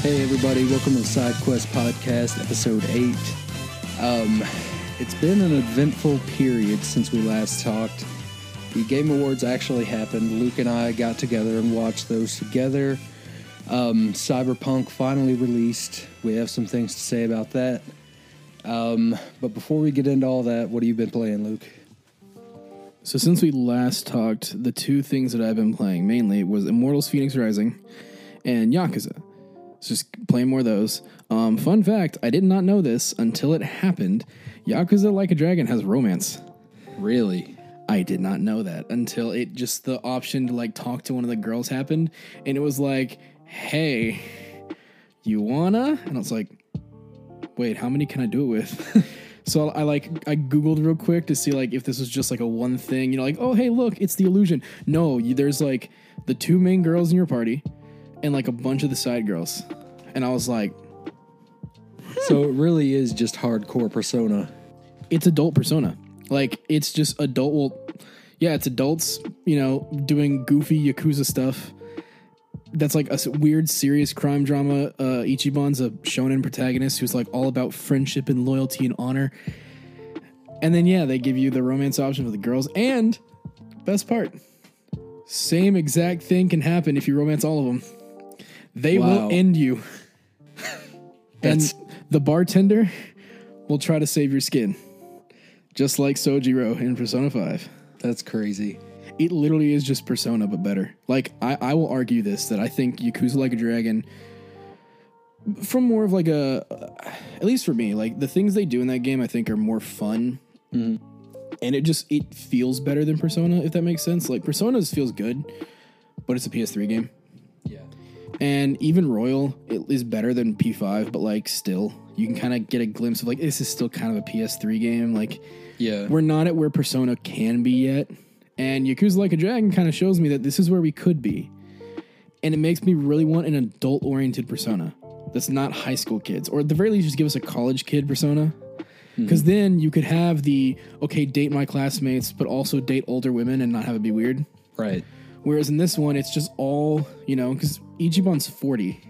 Hey everybody, welcome to the Side Quest Podcast, episode 8. Um, it's been an eventful period since we last talked. The Game Awards actually happened. Luke and I got together and watched those together. Um, Cyberpunk finally released. We have some things to say about that. Um, but before we get into all that, what have you been playing, Luke? So since we last talked, the two things that I've been playing mainly was Immortals Fenyx Rising and Yakuza. So just playing more of those. Um, fun fact, I did not know this until it happened. Yakuza Like a Dragon has romance. Really? I did not know that until it just the option to like talk to one of the girls happened and it was like, "Hey, you wanna?" And I was like, "Wait, how many can I do it with?" so I like I googled real quick to see like if this was just like a one thing, you know, like, "Oh, hey, look, it's the illusion." No, you, there's like the two main girls in your party and like a bunch of the side girls. And I was like, So it really is just hardcore persona. it's adult persona. Like it's just adult. Well, yeah, it's adults. You know, doing goofy yakuza stuff. That's like a weird, serious crime drama. Uh, Ichiban's a shonen protagonist who's like all about friendship and loyalty and honor. And then yeah, they give you the romance option for the girls. And best part, same exact thing can happen if you romance all of them. They Wow. will end you. and the bartender will try to save your skin just like Sojiro in Persona 5. That's crazy. It literally is just Persona, but better. Like, I, I will argue this that I think Yakuza Like a Dragon, from more of like a, at least for me, like the things they do in that game, I think are more fun. Mm-hmm. And it just, it feels better than Persona, if that makes sense. Like, Persona's feels good, but it's a PS3 game. And even Royal it is better than P5, but like still, you can kind of get a glimpse of like this is still kind of a PS3 game. Like Yeah. we're not at where Persona can be yet. And Yakuza Like a Dragon kind of shows me that this is where we could be. And it makes me really want an adult oriented persona that's not high school kids, or at the very least, just give us a college kid persona. Hmm. Because then you could have the okay, date my classmates, but also date older women and not have it be weird. right. Whereas in this one, it's just all, you know, because Ichiban's 40.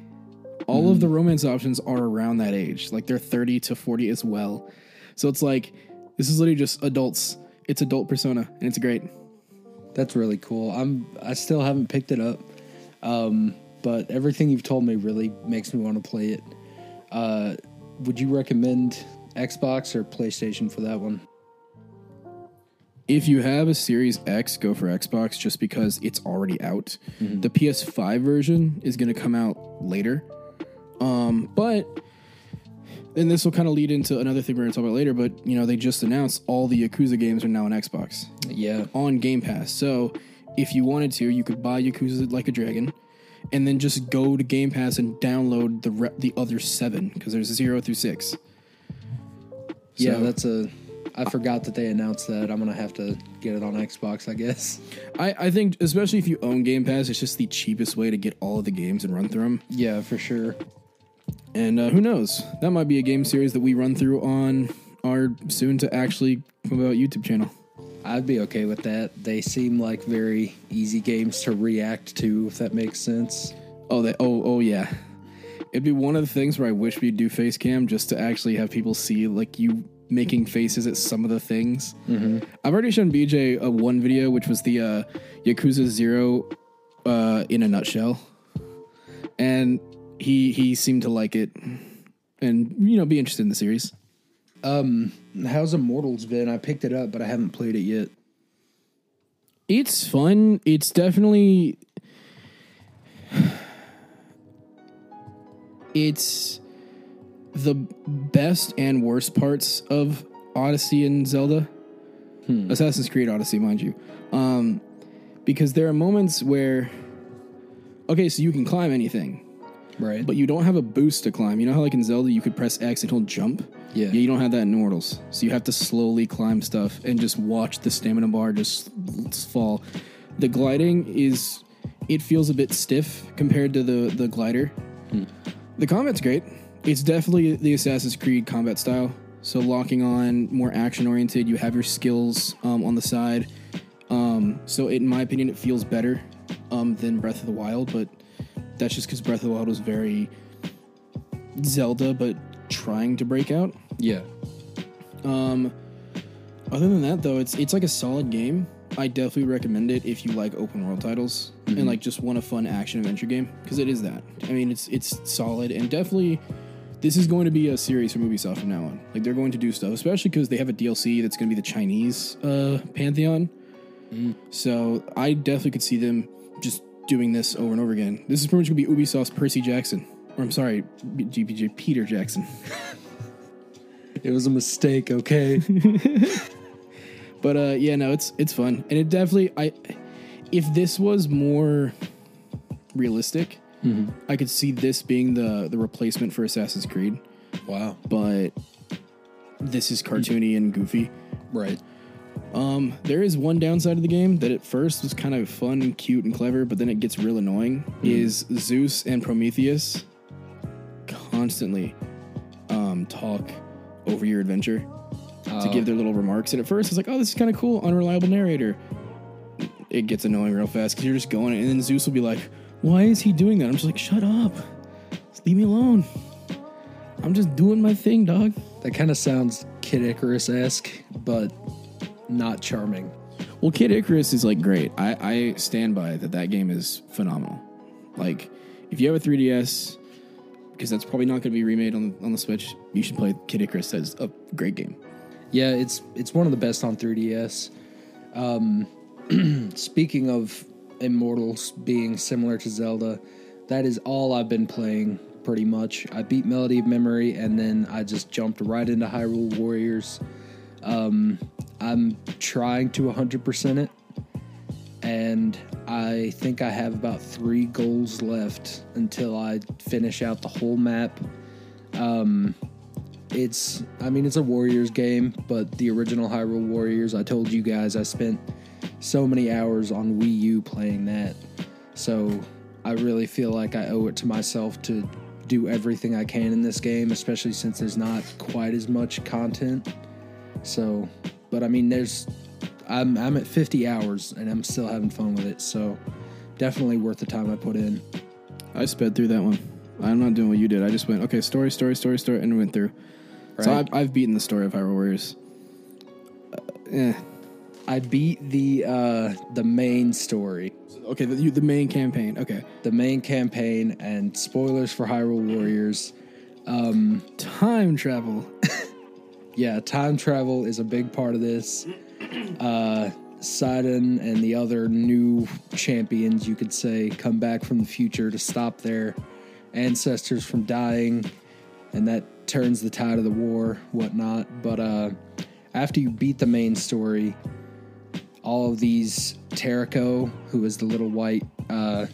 All of the romance options are around that age. Like they're 30 to 40 as well. So it's like, this is literally just adults. It's adult persona, and it's great. That's really cool. I'm I still haven't picked it up. Um, but everything you've told me really makes me want to play it. Uh, would you recommend Xbox or PlayStation for that one? If you have a Series X, go for Xbox just because it's already out. The PS5 version is going to come out later. Um, but and this will kind of lead into another thing we're going to talk about later, but you know, they just announced all the Yakuza games are now on Xbox. Yeah. on Game Pass. So if you wanted to, you could buy Yakuza Like a Dragon, and then just go to Game Pass and download the re- the other seven because there's zero through six. Yeah, that's a. I forgot that they announced that. I'm gonna have to get it on Xbox, I guess. I, I think especially if you own Game Pass, it's just the cheapest way to get all of the games and run through them. Yeah, for sure. And uh, who knows, that might be a game series that we run through on our soon to actually come out YouTube channel. I'd be okay with that. They seem like very easy games to react to, if that makes sense. Oh, that. Oh, oh yeah. It'd be one of the things where I wish we'd do face cam just to actually have people see like you making faces at some of the things. I've already shown BJ a one video, which was the uh, Yakuza Zero uh, in a nutshell, and he he seemed to like it, and you know be interested in the series. Um, how's Immortals been? I picked it up, but I haven't played it yet. It's fun. It's definitely. It's the best and worst parts of Odyssey and Zelda. Assassin's Creed Odyssey, mind you. Um, because there are moments where. Okay, so you can climb anything, Right. but you don't have a boost to climb. You know how, like in Zelda, you could press X and he'll jump? Yeah. Yeah, you don't have that in Immortals. So you have to slowly climb stuff and just watch the stamina bar just fall. The gliding is, it feels a bit stiff compared to the, the glider. The combat's great. It's definitely the Assassin's Creed combat style. So locking on, more action oriented. You have your skills um, on the side. Um, so in my opinion, it feels better um, than Breath of the Wild, but that's just because Breath of the Wild was very Zelda, but trying to break out. Yeah. Um, other than that, though, it's it's like a solid game. I definitely recommend it if you like open world titles and like just want a fun action adventure game because it is that. I mean, it's it's solid and definitely this is going to be a series from Ubisoft from now on. Like they're going to do stuff, especially because they have a DLC that's going to be the Chinese uh, Pantheon. So I definitely could see them just doing this over and over again. This is pretty much going to be Ubisoft's Percy Jackson, or I'm sorry, GPJ Peter Jackson. It was a mistake, okay? But uh, yeah, no, it's it's fun, and it definitely I. If this was more realistic, I could see this being the the replacement for Assassin's Creed. wow. But this is cartoony and goofy. Right. Um, there is one downside of the game that at first was kind of fun and cute and clever, but then it gets real annoying. Is Zeus and Prometheus constantly um, talk over your adventure to give their little remarks. And at first, it's like, oh, this is kind of cool, unreliable narrator. It gets annoying real fast because you're just going, and then Zeus will be like, why is he doing that? I'm just like, shut up, just leave me alone. I'm just doing my thing, dog. That kind of sounds Kid Icarus esque, but not charming. Well, Kid Icarus is like great. I, I stand by that. That game is phenomenal. Like, if you have a 3DS, because that's probably not going to be remade on on the Switch, you should play Kid Icarus. That's a great game. Yeah, it's it's one of the best on 3DS. Um, speaking of Immortals being similar to Zelda, that is all I've been playing pretty much. I beat Melody of Memory and then I just jumped right into Hyrule Warriors. Um, I'm trying to 100% it, and I think I have about three goals left until I finish out the whole map. Um, it's I mean it's a Warriors game, but the original Hyrule Warriors, I told you guys I spent so many hours on Wii U playing that. So I really feel like I owe it to myself to do everything I can in this game, especially since there's not quite as much content. So, but I mean there's I'm I'm at 50 hours and I'm still having fun with it. So definitely worth the time I put in. I sped through that one. I'm not doing what you did. I just went, okay, story, story, story, story, and went through. So I've, I've beaten the story of Hyrule Warriors. Uh, eh. I beat the uh the main story. Okay, the, you- the main campaign. Okay. the main campaign and spoilers for Hyrule Warriors. Time travel. Yeah, time travel is a big part of this. Uh, Sidon and the other new champions, you could say, come back from the future to stop their ancestors from dying, and that turns the tide of the war, whatnot. But uh, after you beat the main story, all of these Terrako, who is the little white uh,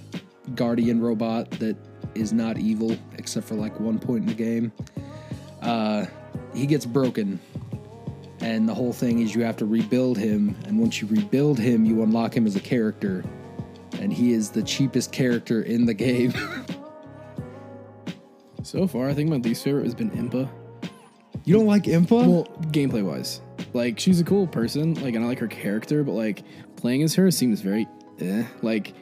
guardian robot that is not evil except for like one point in the game, uh, he gets broken. And the whole thing is you have to rebuild him, and once you rebuild him, you unlock him as a character. And he is the cheapest character in the game. So far, I think my least favorite has been Impa. you don't like Impa? Well, gameplay wise, like she's a cool person, like and I like her character, but like playing as her seems very eh. Like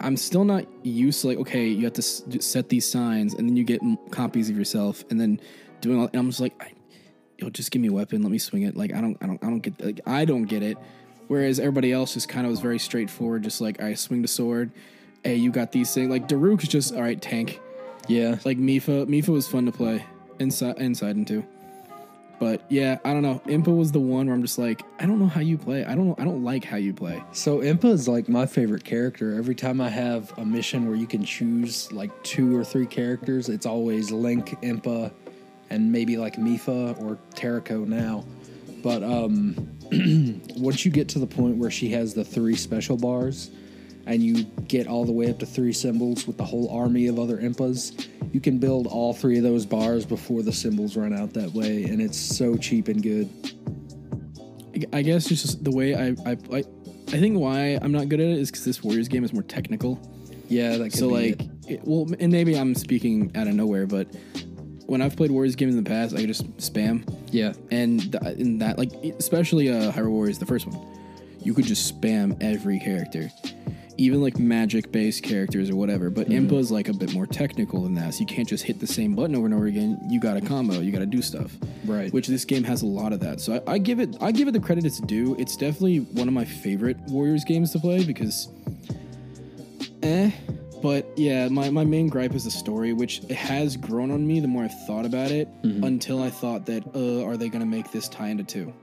I'm still not used to like okay, you have to s- set these signs, and then you get m- copies of yourself, and then doing all. And I'm just like, I, yo, just give me a weapon, let me swing it. Like I don't, I don't, I don't get, like I don't get it. Whereas everybody else just kind of was very straightforward, just like I swing the sword. Hey, you got these things. Like Daruk's just all right, tank. yeah. Like Mipha, Mipha was fun to play inside, inside into. But yeah, I don't know. Impa was the one where I'm just like, I don't know how you play. I don't know. I don't like how you play. So Impa is like my favorite character. Every time I have a mission where you can choose like two or three characters, it's always Link, Impa, and maybe like Mipha or Terrako now. But um, once you get to the point where she has the three special bars, and you get all the way up to three symbols with the whole army of other Impas, you can build all three of those bars before the symbols run out that way, and it's so cheap and good. I- guess just the way I I I, I think why I'm not good at it is because this Warriors game is more technical. Yeah, that So like, it. it, well, and maybe I'm speaking out of nowhere, but when I've played Warriors games in the past, I just spam. yeah, and th- in that like especially uh Hyrule Warriors the first one you could just spam every character even like magic based characters or whatever. But Impa is like a bit more technical than that. So you can't just hit the same button over and over again. You got a combo. You got to do stuff. Right. Which this game has a lot of that. So I, I give it I give it the credit it's due. It's definitely one of my favorite Warriors games to play because, eh. But yeah, my, my main gripe is the story, which has grown on me the more I've thought about it. Until I thought that, uh, are they going to make this tie into two?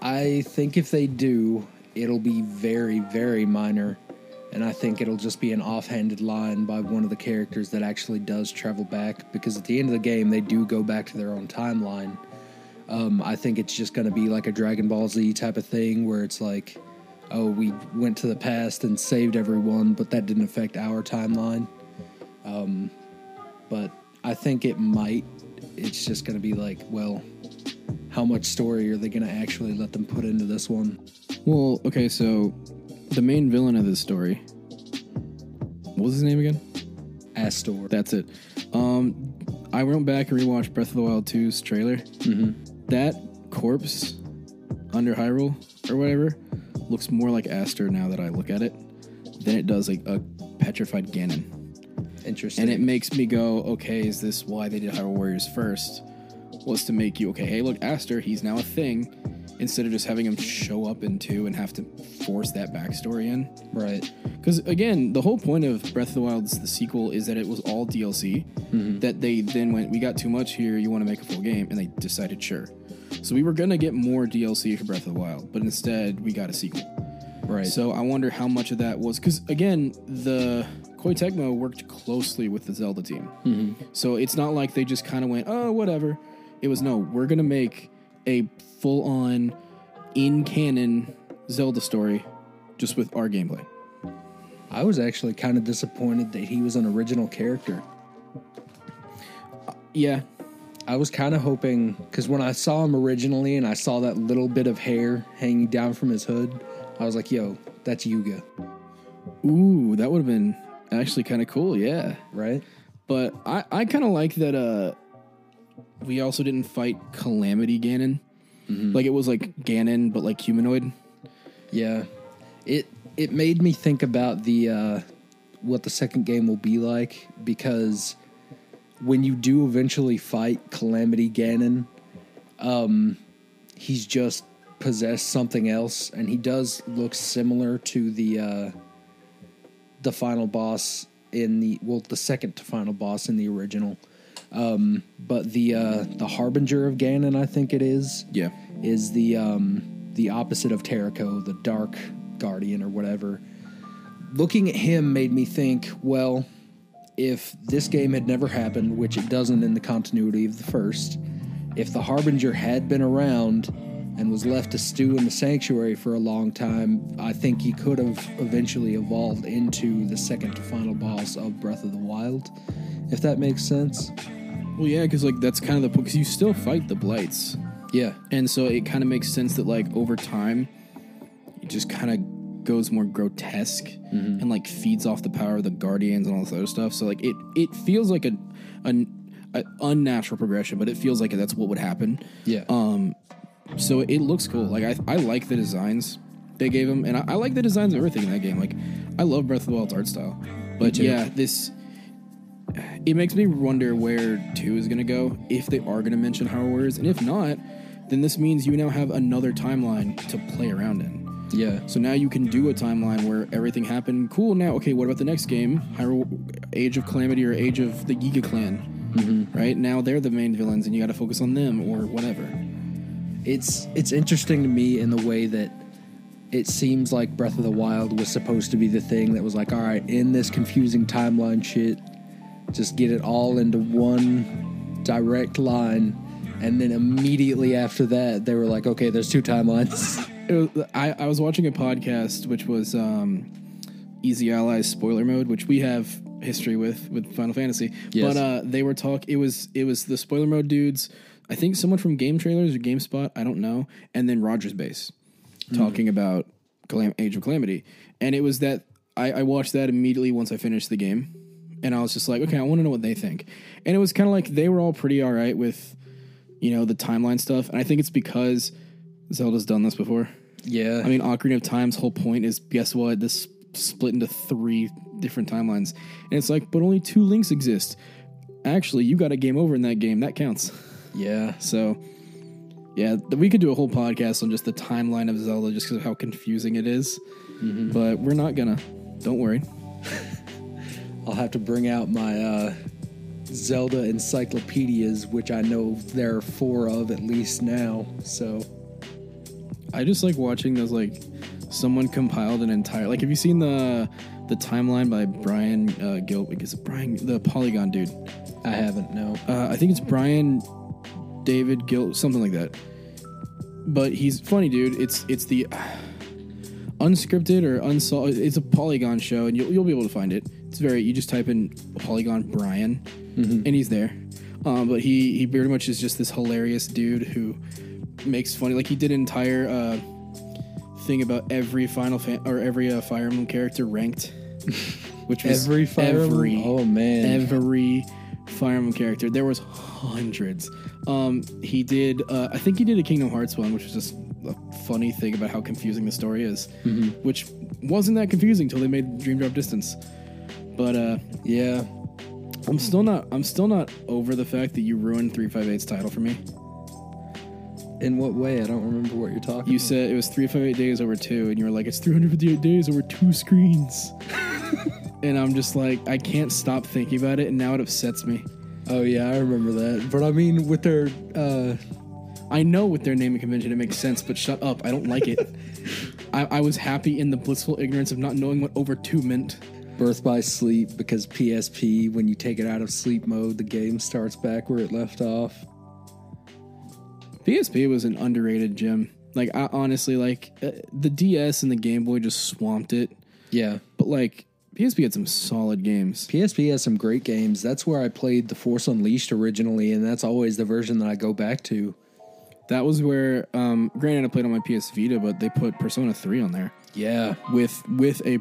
I think if they do, it'll be very, very minor. And I think it'll just be an offhanded line by one of the characters that actually does travel back. Because at the end of the game, they do go back to their own timeline. Um, I think it's just going to be like a Dragon Ball Z type of thing where it's like, oh, we went to the past and saved everyone, but that didn't affect our timeline. Um, but I think it might. It's just going to be like, well, how much story are they going to actually let them put into this one? Well, okay, so the main villain of this story. What was his name again? Astor. That's it. Um, I went back and rewatched Breath of the Wild 2's trailer. That corpse under Hyrule or whatever looks more like Astor now that I look at it than it does like a petrified Ganon. Interesting. And it makes me go, okay, is this why they did Hyrule Warriors first? Was to make you, okay, hey, look, Astor, he's now a thing, instead of just having him show up in two and have to force that backstory in. right. Because again, the whole point of Breath of the Wild's the sequel is that it was all DLC. Mm-hmm. That they then went, we got too much here. You want to make a full game, and they decided sure. So we were gonna get more DLC for Breath of the Wild, but instead we got a sequel. Right. So I wonder how much of that was because again, the Koei Tecmo worked closely with the Zelda team. Mm-hmm. So it's not like they just kind of went, oh, whatever. It was no, we're gonna make a full on, in canon Zelda story, just with our gameplay. I was actually kind of disappointed that he was an original character. Yeah, I was kind of hoping because when I saw him originally and I saw that little bit of hair hanging down from his hood, I was like, "Yo, that's Yuga, Ooh, that would have been actually kind of cool, yeah. right?" But I, I kind of like that uh we also didn't fight Calamity Ganon. Like it was like Ganon, but like humanoid. Yeah, it it made me think about the uh, what the second game will be like because when you do eventually fight Calamity Ganon, um, he's just possessed something else, and he does look similar to the uh, the final boss in the well, the second to final boss in the original. Um, but the uh, the harbinger of Ganon, I think it is Yeah. is the um, the opposite of Terrako, the Dark Guardian or whatever. Looking at him made me think, well, if this game had never happened, which it doesn't in the continuity of the first, if the Harbinger had been around and was left to stew in the sanctuary for a long time, I think he could have eventually evolved into the second to final boss of Breath of the Wild, if that makes sense. Well, yeah, because like that's kind of the point. Because you still fight the blights, Yeah, and so it kind of makes sense that like over time, it just kind of goes more grotesque and like feeds off the power of the guardians and all this other stuff. So like it it feels like a an a unnatural progression, but it feels like that's what would happen. yeah. Um, so it looks cool. Like I, I like the designs they gave him, and I, I like the designs of everything in that game. Like I love Breath of the Wild's art style, but yeah, this it makes me wonder where two is gonna go if they are gonna mention Hyrule Warriors, and if not, then this means you now have another timeline to play around in. yeah. So now you can do a timeline where everything happened. Cool. Now, okay, what about the next game? Hyrule Age of Calamity or Age of the Yiga Clan? Mm-hmm. Right now, they're the main villains, and you got to focus on them or whatever. it's it's interesting to me in the way that it seems like Breath of the Wild was supposed to be the thing that was like, all right, in this confusing timeline shit, just get it all into one direct line, and then immediately after that, they were like, okay, there's two timelines. It was, I, I was watching a podcast which was um, Easy Allies spoiler mode, which we have history with with Final Fantasy. Yes. But uh, they were talk. It was it was the spoiler mode dudes. I think someone from Game Trailers or GameSpot. I don't know. And then Rogers Base talking about Calam- Age of Calamity, and it was that I, I watched that immediately once I finished the game, and I was just like, okay, I want to know what they think. And it was kind of like they were all pretty all right with, you know, the timeline stuff, and I think it's because Zelda's done this before. yeah, I mean, Ocarina of Time's whole point is guess what? This split into three different timelines. And it's like, but only two links exist. Actually, you got a game over in that game. That counts. Yeah. So, yeah, we could do a whole podcast on just the timeline of Zelda just because of how confusing it is. Mm-hmm. But we're not gonna. Don't worry. I'll have to bring out my uh, Zelda encyclopedias, which I know there are four of at least now. So, I just like watching those like someone compiled an entire like have you seen the the timeline by Brian uh Gil is it Brian the Polygon dude? I haven't, no. Uh, I think it's Brian David Gil something like that. But he's funny dude. It's it's the uh, unscripted or unsolved it's a Polygon show and you'll you'll be able to find it. It's very you just type in Polygon Brian and he's there. Um, but he he pretty much is just this hilarious dude who makes funny like he did an entire uh, thing about every Final Fan or every uh, Fire Emblem character ranked, which was Every Fire every Oh, man. every Fire Emblem character. There was hundreds. Um, he did uh, I think he did a Kingdom Hearts one, which was just a funny thing about how confusing the story is, Mm-hmm. which wasn't that confusing until they made Dream Drop Distance. But uh, Yeah. I'm still not I'm still not over the fact that you ruined 358's title for me. In what way? I don't remember what you're talking You said it was 358 days over two, and you were like, it's 358 days over two screens. and I'm just like, I can't stop thinking about it, and now it upsets me. Oh, yeah, I remember that. But I mean, with their. Uh, I know with their naming convention it makes sense, but shut up. I don't like it. I, I was happy in the blissful ignorance of not knowing what over two meant. Birth by Sleep because PSP, when you take it out of sleep mode, the game starts back where it left off. PSP was an underrated gem. Like, I honestly, like, uh, the DS and the Game Boy just swamped it. Yeah. But, like, PSP had some solid games. PSP has some great games. That's where I played The Force Unleashed originally, and that's always the version that I go back to. That was where, um, granted, I played on my PS Vita, but they put Persona 3 on there. Yeah. with with a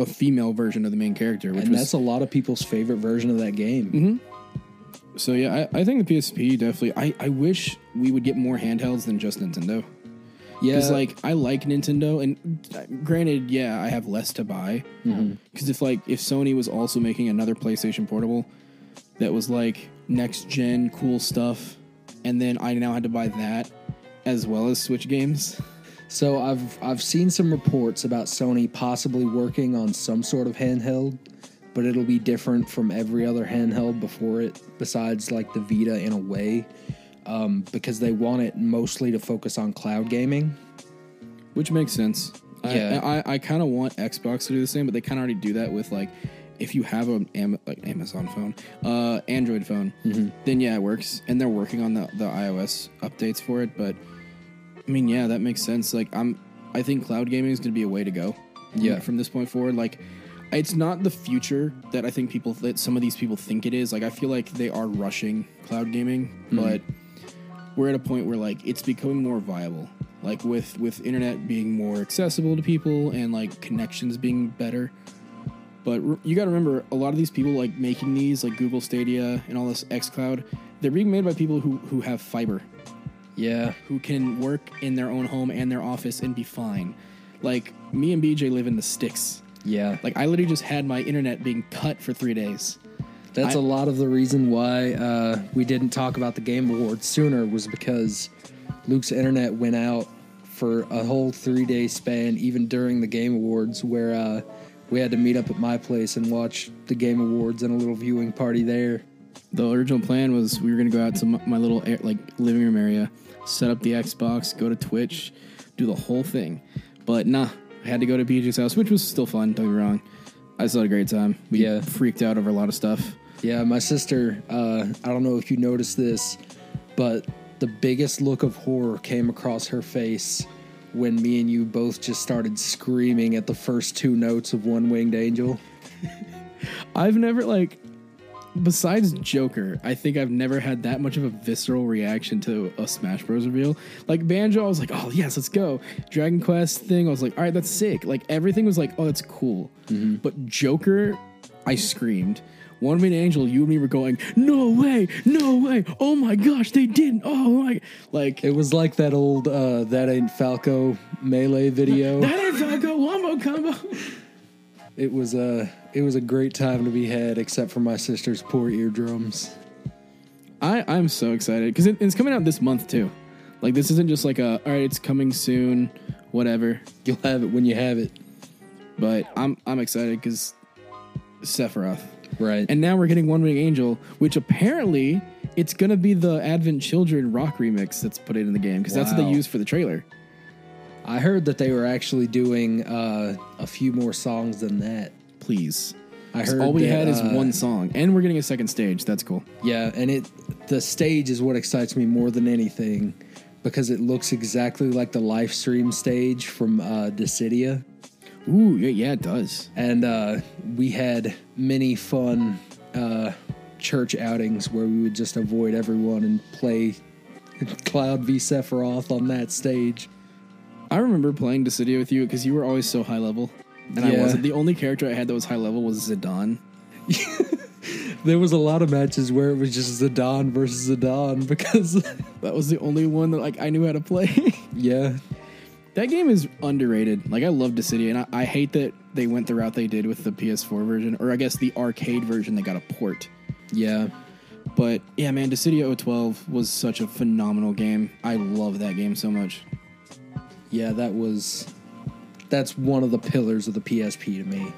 a female version of the main character, which And was that's a lot of people's favorite version of that game. Mm-hmm. so yeah. I, I think the PSP definitely. I I wish we would get more handhelds than just Nintendo. Yeah. Because like I like Nintendo, and granted, yeah, I have less to buy. Mm-hmm. Because if like if Sony was also making another PlayStation Portable that was like next gen cool stuff, and then I now had to buy that as well as Switch games. So I've I've seen some reports about Sony possibly working on some sort of handheld, but it'll be different from every other handheld before it, besides like the Vita in a way, um, because they want it mostly to focus on cloud gaming. which makes sense. Yeah. I I, I kind of want Xbox to do the same, but they kind of already do that with like if you have an Am- like Amazon phone, uh, Android phone, then yeah, it works, and they're working on the the iOS updates for it. But I mean, yeah, that makes sense. Like I'm, I think cloud gaming is going to be a way to go. Yeah. from this point forward, like. It's not the future that I think people that some of these people think it is. Like I feel like they are rushing cloud gaming, hmm. but we're at a point where like it's becoming more viable like with with internet being more accessible to people and like connections being better but r- you got to remember a lot of these people like making these like google stadia and all this xcloud they're being made by people who who have fiber Yeah, who can work in their own home and their office and be fine like me and bj live in the sticks yeah. like i literally just had my internet being cut for three days That's I- a lot of the reason why uh, we didn't talk about the Game Awards sooner was because Luke's internet went out for a whole three day span, even during the Game Awards, where uh, we had to meet up at my place and watch the Game Awards and a little viewing party there. the original plan was we were gonna go out to my, my little air, like living room area, set up the Xbox, go to Twitch, do the whole thing. But nah, I had to go to BJ's house, which was still fun. Don't get me wrong. I still had a great time. We Yeah. freaked out over a lot of stuff. Yeah, my sister, uh, I don't know if you noticed this, but the biggest look of horror came across her face when me and you both just started screaming at the first two notes of One Winged Angel. I've never like, besides Joker, I think I've never had that much of a visceral reaction to a Smash Bros. reveal. Like Banjo, I was like, oh yes, let's go. Dragon Quest thing, I was like, all right, that's sick. Like everything was like, oh, that's cool. But Joker, I screamed. One Winged Angel, you and me were going, no way, no way. Oh my gosh, they didn't. Oh my, like It was like that old uh, "That Ain't Falco" melee video. that ain't Falco Wombo combo. It was a it was a great time to be had, except for my sister's poor eardrums. I I'm so excited because it, it's coming out this month too. Like this isn't just like a all right, it's coming soon, whatever. You'll have it when you have it, But I'm I'm excited because Sephiroth, right? and now we're getting One Wing Angel, which apparently it's gonna be the Advent Children rock remix that's put in the game because that's what they Wow. used for the trailer. I heard that they were actually doing uh, a few more songs than that. Please. I heard all we that, had is uh, one song, and we're getting a second stage. That's cool. Yeah, and it the stage is what excites me more than anything because it looks exactly like the live stream stage from uh, Dissidia. Ooh, yeah, yeah, it does. and uh, we had many fun uh, church outings where we would just avoid everyone and play Cloud v Sephiroth on that stage. I remember playing Dissidia with you because you were always so high level, and I Yeah. wasn't. The only character I had that was high level was Zidane. There was a lot of matches where it was just Zidane versus Zidane because, That was the only one that like I knew how to play. yeah, that game is underrated. Like I love Dissidia, and I, I hate that they went the route they did with the PS4 version, or I guess the arcade version. They got a port. yeah, But yeah, man, Dissidia 012 was such a phenomenal game. I love that game so much. Yeah. That was that's one of the pillars of the PSP to me.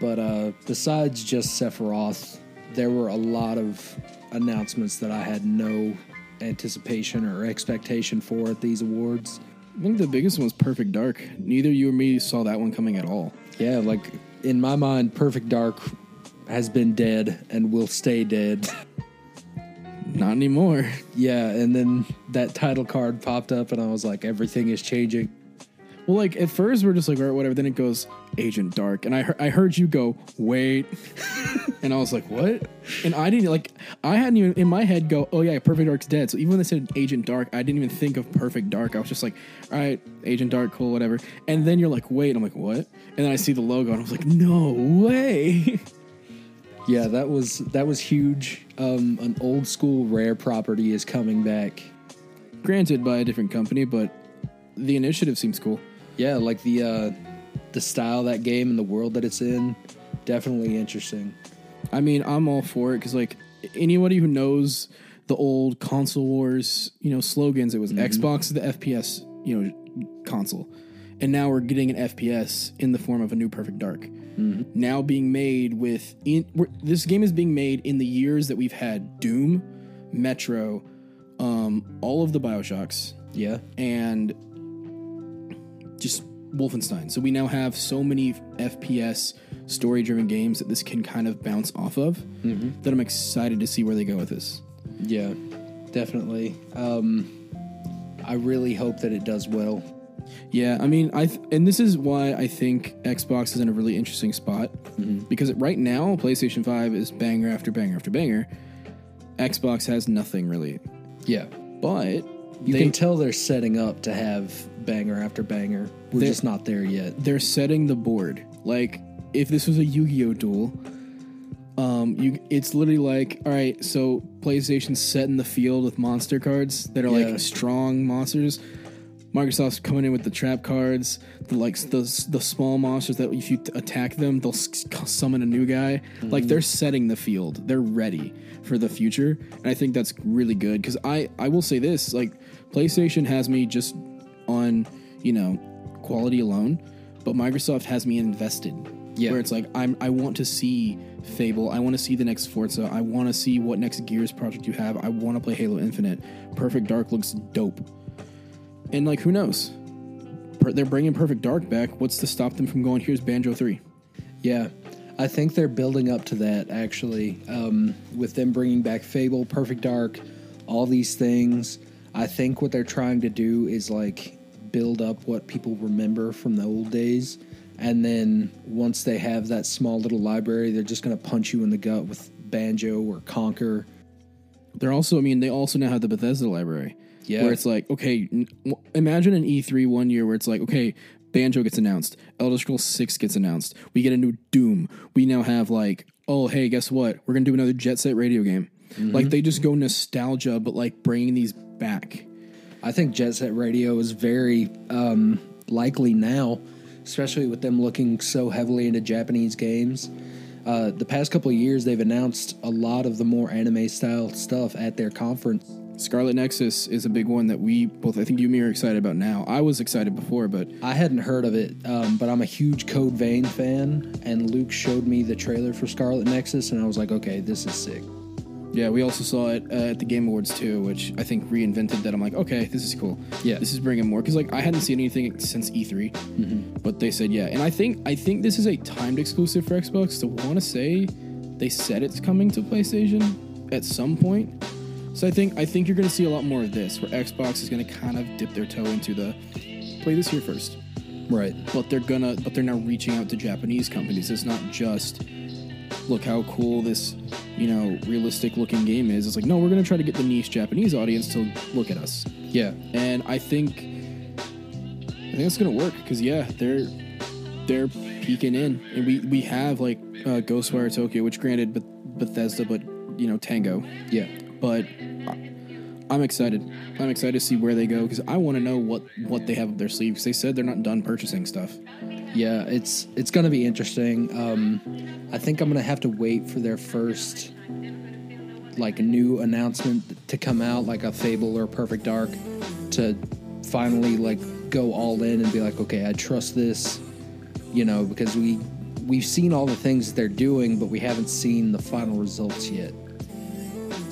But uh, besides just Sephiroth, there were a lot of announcements that I had no anticipation or expectation for at these awards. I think the biggest one was Perfect Dark. Neither you or me saw that one coming at all. Yeah, like in my mind, Perfect Dark has been dead and will stay dead. Not anymore. yeah, and then that title card popped up, and I was like, everything is changing. Well, like at first we're just like, all right, whatever. Then it goes Agent Dark, and I heard I heard you go wait, and I was like, what? And I didn't like I hadn't even in my head go, oh yeah, Perfect Dark's dead. So even when they said Agent Dark, I didn't even think of Perfect Dark. I was just like, all right, Agent Dark, cool, whatever. And then you're like, wait, I'm like, what? And then I see the logo, and I was like, no way. Yeah, that was that was huge. Um, an old school rare property is coming back. Granted, by a different company, but the initiative seems cool. Yeah, like the uh, the style of that game and the world that it's in, definitely interesting. I mean, I'm all for it because like anybody who knows the old console wars, you know, slogans, it was Xbox the FPS, you know, console, and now we're getting an FPS in the form of a new Perfect Dark. Now being made with in we're, this game is being made in the years that we've had Doom, Metro, um, all of the Bioshocks, Yeah, and just Wolfenstein. So we now have so many FPS story driven games that this can kind of bounce off of that I'm excited to see where they go with this. yeah, definitely. Um, I really hope that it does well. Yeah, I mean, I th- and this is why I think Xbox is in a really interesting spot because right now PlayStation 5 is banger after banger after banger. Xbox has nothing really. Yeah, But you they, can tell they're setting up to have banger after banger. We're just not there yet. they're setting the board. Like if this was a Yu-Gi-Oh duel, um, you it's literally like, all right, so PlayStation's setting the field with monster cards that are Yeah. like strong monsters. Microsoft's coming in with the trap cards, the like the the small monsters that if you t- attack them, they'll s- summon a new guy. Like they're setting the field. They're ready for the future, and I think that's really good because I I will say this like PlayStation has me just on you know quality alone, but Microsoft has me invested. Yeah. Where it's like I'm I want to see Fable, I want to see the next Forza, I want to see what next Gears project you have. I want to play Halo Infinite. Perfect Dark looks dope. And like who knows? They're bringing Perfect Dark back. What's to stop them from going here's Banjo 3? Yeah, I think they're building up to that actually. Um, with them bringing back Fable, Perfect Dark, all these things. I think what they're trying to do is like build up what people remember from the old days. And then once they have that small little library, they're just going to punch you in the gut with Banjo or Conker. They're also, I mean, they also now have the Bethesda library. Yeah. Where it's like, okay, n- imagine an E3 one year where it's like, okay, Banjo gets announced, Elder Scrolls 6 gets announced, we get a new Doom. We now have like, oh, hey, guess what? We're going to do another Jet Set radio game. Like they just go nostalgia, but like bringing these back. I think Jet Set Radio is very um, likely now especially with them looking so heavily into Japanese games. Uh, the past couple of years, they've announced a lot of the more anime style stuff at their conference. Scarlet Nexus is a big one that we both, I think you and me are excited about now. I was excited before, but I hadn't heard of it, um, but I'm a huge Code Vein fan, and Luke showed me the trailer for Scarlet Nexus, and I was like, okay, this is sick. yeah, we also saw it uh, at the Game Awards too, which I think reinvented that. I'm like, okay, this is cool. Yeah. this is bringing more because like I hadn't seen anything since E3, but they said yeah, and I think I think this is a timed exclusive for Xbox. To want to say they said it's coming to PlayStation at some point. So I think I think you're going to see a lot more of this, where Xbox is going to kind of dip their toe into the play this here first. Right. But they're gonna, but they're now reaching out to Japanese companies. It's not just look how cool this, you know, realistic looking game is. It's like no, we're gonna try to get the niche Japanese audience to look at us, Yeah. and I think, I think it's gonna work because yeah, they're they're peeking in, and we we have like uh, Ghostwire Tokyo, which granted, but Bethesda, but you know Tango, Yeah. But I'm excited. I'm excited to see where they go because I want to know what what they have up their sleeve. Because they said they're not done purchasing stuff. Yeah, it's it's gonna be interesting. Um, I think I'm gonna have to wait for their first like new announcement to come out, like a Fable or Perfect Dark, to finally like go all in and be like, okay, I trust this, you know, because we we've seen all the things they're doing, but we haven't seen the final results yet.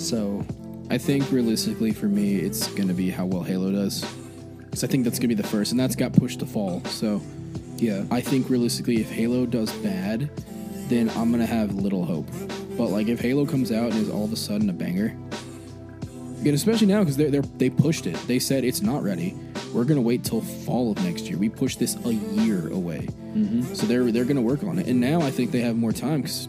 So I think realistically for me, it's going to be how well Halo does. Because I think that's going to be the first, and that's got pushed to fall. So yeah, I think realistically, if Halo does bad, then I'm going to have little hope. But like if Halo comes out and is all of a sudden a banger, and especially now because they they they pushed it. They said it's not ready. We're going to wait till fall of next year. We pushed this a year away. Mm-hmm. So they're they're going to work on it. And now I think they have more time because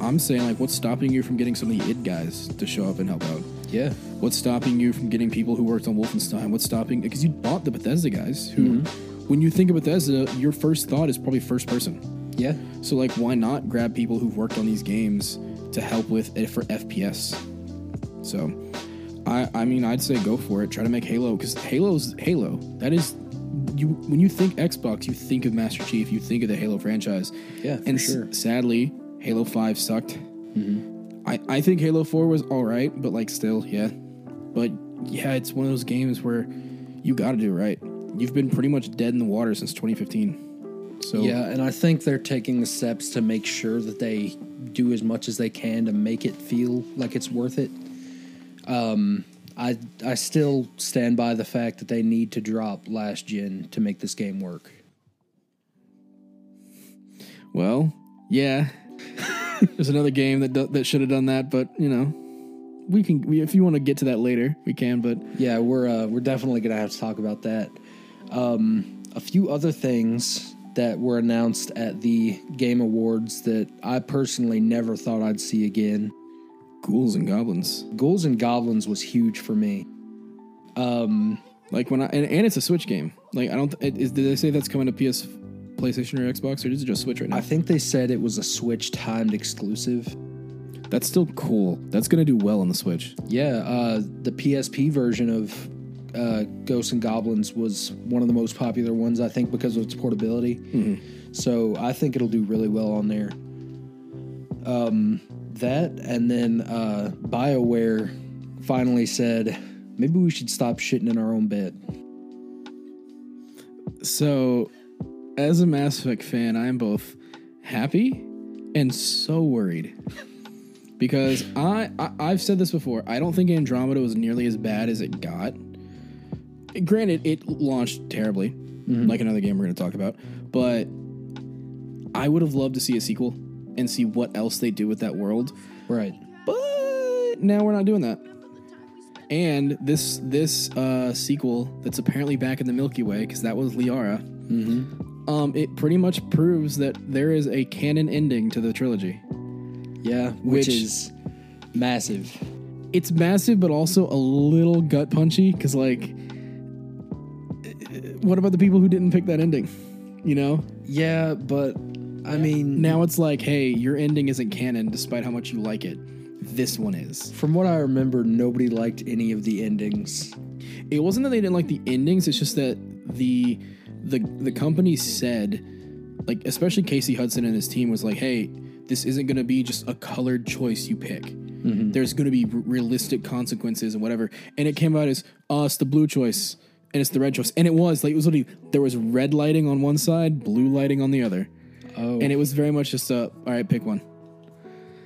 I'm saying like, what's stopping you from getting some of the id guys to show up and help out? yeah, What's stopping you from getting people who worked on Wolfenstein? What's stopping because you bought the Bethesda guys who, mm-hmm. when you think of Bethesda, your first thought is probably first person. yeah, So like, why not grab people who've worked on these games to help with it for FPS? So, I I mean, I'd say go for it. Try to make Halo because Halo's Halo. That is. You, when you think Xbox, you think of Master Chief, you think of the Halo franchise. Yeah, for and s- sure. sadly, Halo Five sucked. I, I think Halo 4 was all right, but like still, yeah. But yeah, it's one of those games where you got to do it right. You've been pretty much dead in the water since 2015. So Yeah, and I think they're taking the steps to make sure that they do as much as they can to make it feel like it's worth it. Um, I I still stand by the fact that they need to drop last gen to make this game work. well, yeah. There's another game that do, that should have done that, but you know, we can we, if you want to get to that later, we can. But Yeah, we're uh, we're definitely gonna have to talk about that. Um, a few other things that were announced at the Game Awards that I personally never thought I'd see again. ghouls and goblins, Ghouls and Goblins was huge for me. Um, like when I and, and it's a Switch game. Like I don't. It, is, did they say that's coming to PS, PlayStation, or Xbox, or is it just Switch right now? I think they said it was a Switch timed exclusive. That's still cool. That's gonna do well on the Switch. Yeah, uh, the PSP version of uh, Ghosts and Goblins was one of the most popular ones, I think, because of its portability. So I think it'll do really well on there. Um, that and then uh, BioWare finally said maybe we should stop shitting in our own bed. So, as a Mass Effect fan, I am both happy and so worried because I, I I've said this before. I don't think Andromeda was nearly as bad as it got. Granted, it launched terribly, like another game we're going to talk about, but I would have loved to see a sequel and see what else they do with that world. Right. But now we're not doing that. And this this uh, sequel that's apparently back in the Milky Way because that was Liara. Um, it pretty much proves that there is a canon ending to the trilogy. Yeah, which, Which- is massive. It's massive, but also a little gut punchy because, like, what about the people who didn't pick that ending? You know, Yeah, but I mean, now it's like, hey, your ending isn't canon, despite how much you like it. This one is. from what I remember, nobody liked any of the endings. it wasn't that they didn't like the endings it's just that the the the company said, like especially Casey Hudson and his team was like, hey, this isn't going to be just a colored choice you pick. There's going to be r- realistic consequences and whatever. And it came out as, oh, it's the blue choice and it's the red choice, and it was like it was literally there was red lighting on one side, blue lighting on the other, Oh, and it was very much just a all right, pick one.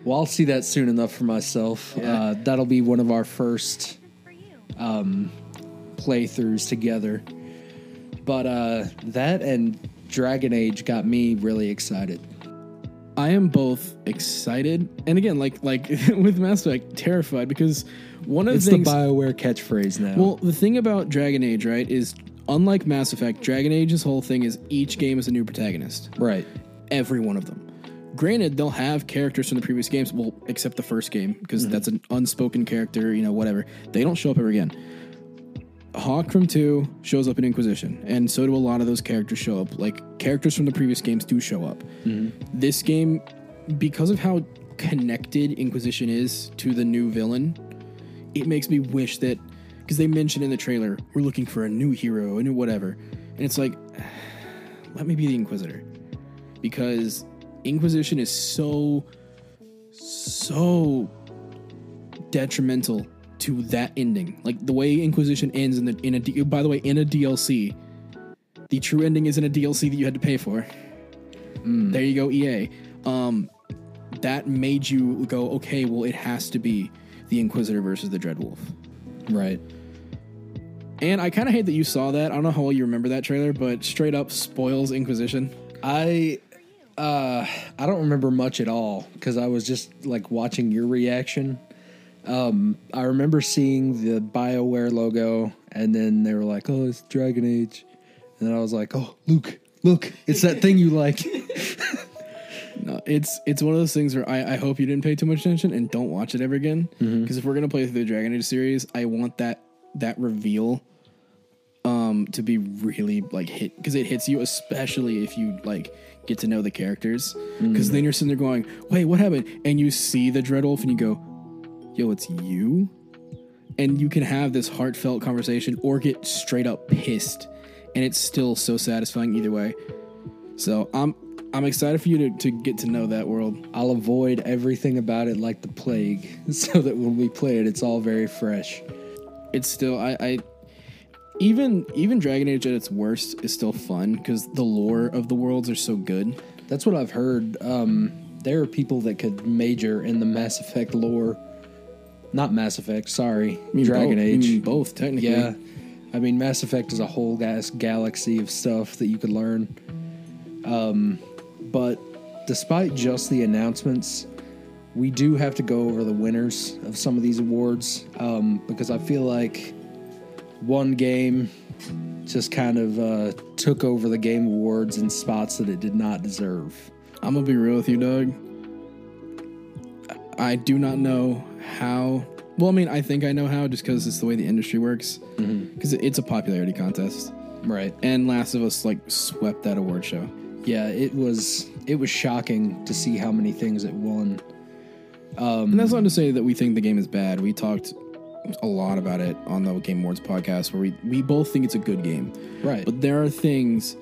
well, I'll see that soon enough for myself. Uh, that'll be one of our first um, playthroughs together. But uh, that and Dragon Age got me really excited. I am both excited and again, like like with Mass Effect, terrified because one of It's the things. the Bioware catchphrase now. well, the thing about Dragon Age, right, is unlike Mass Effect, Dragon Age's whole thing is each game is a new protagonist. right. Every one of them. Granted, they'll have characters from the previous games, well, except the first game because that's an unspoken character, you know, whatever. They don't show up ever again. Hawke from 2 shows up in Inquisition, and so do a lot of those characters show up. Like, characters from the previous games do show up. Mm-hmm. This game, because of how connected Inquisition is to the new villain, it makes me wish that, because they mentioned in the trailer, we're looking for a new hero, a new whatever. And it's like, let me be the Inquisitor. Because Inquisition is so, so detrimental to that ending. Like the way Inquisition ends in the in a D- by the way in a DLC, the true ending isn't a DLC that you had to pay for. There you go, EA. Um, that made you go, okay, well, it has to be the Inquisitor versus the Dreadwolf. Right. And I kind of hate that you saw that. I don't know how well you remember that trailer, but straight up spoils Inquisition. I uh I don't remember much at all because I was just like watching your reaction. Um I remember seeing the BioWare logo and then they were like, "Oh, it's Dragon Age." And then I was like, "Oh, Luke, look, it's that thing you like." No, it's it's one of those things where I, I hope you didn't pay too much attention and don't watch it ever again. Because if we're gonna play through the Dragon Age series, I want that that reveal um to be really like hit because it hits you, especially if you like get to know the characters. Because then you're sitting there going, "Wait, what happened?" And you see the Dreadwolf and you go, "Yo, it's you." And you can have this heartfelt conversation or get straight up pissed, and it's still so satisfying either way. So I'm I'm excited for you to, to get to know that world. I'll avoid everything about it like the plague so that when we play it it's all very fresh. It's still I, I even even Dragon Age at its worst is still fun because the lore of the worlds are so good. That's what I've heard. Um, there are people that could major in the Mass Effect lore. Not Mass Effect, sorry. Dragon both, Age. both technically. yeah. I mean, Mass Effect is a whole gas galaxy of stuff that you could learn. Um, but despite just the announcements, we do have to go over the winners of some of these awards um, because I feel like one game just kind of uh, took over the game awards in spots that it did not deserve. I'm gonna be real with you, Doug. I do not know how. Well, I mean, I think I know how just because it's the way the industry works. Mm-hmm. Because it's a popularity contest, Right. and Last of Us like swept that award show. Yeah, it was it was shocking to see how many things it won. Um, and that's not to say that we think the game is bad. We talked a lot about it on the Game Awards podcast, where we we both think it's a good game. Right. But there are things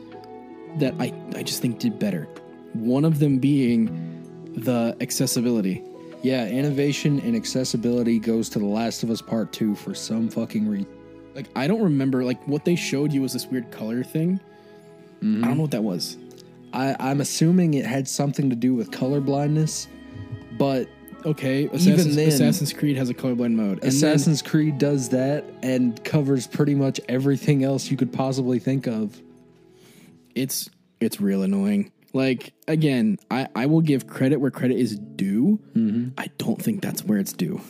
that I I just think did better. One of them being the accessibility. Yeah, innovation and accessibility goes to The Last of Us Part 2 for some fucking reason. Like I don't remember like what they showed you was this weird color thing. I don't mm-hmm. know what that was. I, I'm assuming it had something to do with color blindness, but Okay, Assassin's, then- Assassin's Creed has a colorblind mode. And then- Assassin's Creed does that and covers pretty much everything else you could possibly think of. it's it's real annoying. Like again, I I will give credit where credit is due. I don't think that's where it's due.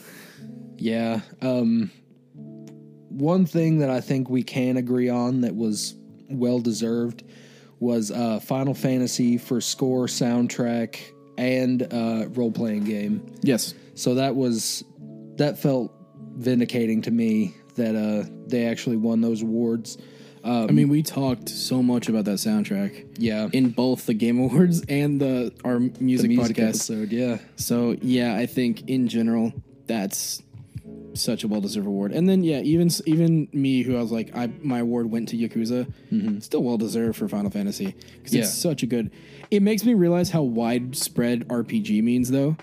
Yeah. Um, one thing that I think we can agree on that was well deserved was uh, Final Fantasy for score, soundtrack, and uh, role playing game. Yes, So that was that felt vindicating to me that uh, they actually won those awards. Um, I mean we talked so much about that soundtrack Yeah, in both the Game Awards and the our music, music podcast. episode. Yeah, So yeah, I think in general that's such a well deserved award. And then yeah, even even me who I was like, I my award went to Yakuza, mm-hmm. still well deserved for Final Fantasy because Yeah. it's such a good. It makes me realize how widespread RPG means though,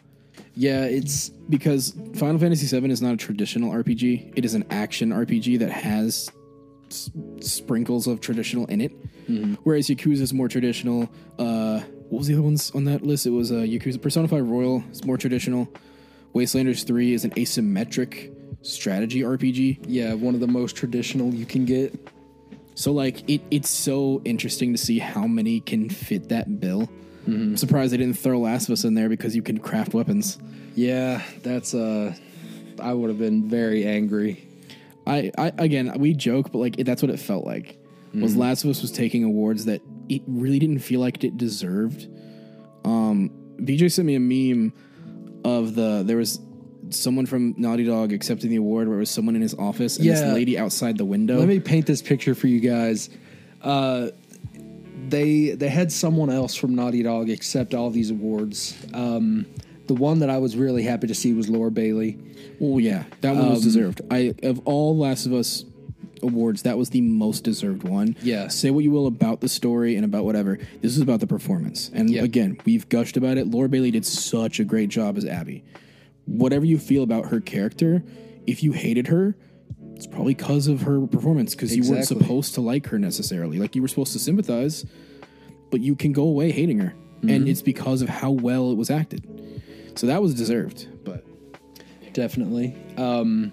Yeah, it's because Final Fantasy VII is not a traditional RPG. It is an action RPG that has s- sprinkles of traditional in it. Whereas Yakuza is more traditional. Uh, what was the other ones on that list? It was uh, Yakuza Persona 5 Royal. It's more traditional. Wastelanders 3 is an asymmetric strategy RPG. yeah one of the most traditional you can get. So like it, it's so interesting to see how many can fit that bill. I'm surprised they didn't throw Last of Us in there because you can craft weapons. Yeah, that's uh, I would have been very angry. I, I again we joke, but like it, that's what it felt like. Was Last of Us was taking awards that it really didn't feel like it deserved. Um, BJ sent me a meme of the there was someone from Naughty Dog accepting the award where it was someone in his office and Yeah. this lady outside the window. Let me paint this picture for you guys. Uh, they they had someone else from Naughty Dog accept all these awards. Um, the one that I was really happy to see was Laura Bailey. well, yeah, that one was deserved. I of all Last of Us awards, that was the most deserved one. Yeah. Say what you will about the story and about whatever. This is about the performance. And Yeah. again, we've gushed about it. Laura Bailey did such a great job as Abby. Whatever you feel about her character, if you hated her, it's probably because of her performance. Because you weren't Exactly. supposed to like her necessarily. Like you were supposed to sympathize, but you can go away hating her, Mm-hmm. and it's because of how well it was acted. So that was deserved. But Definitely. Um,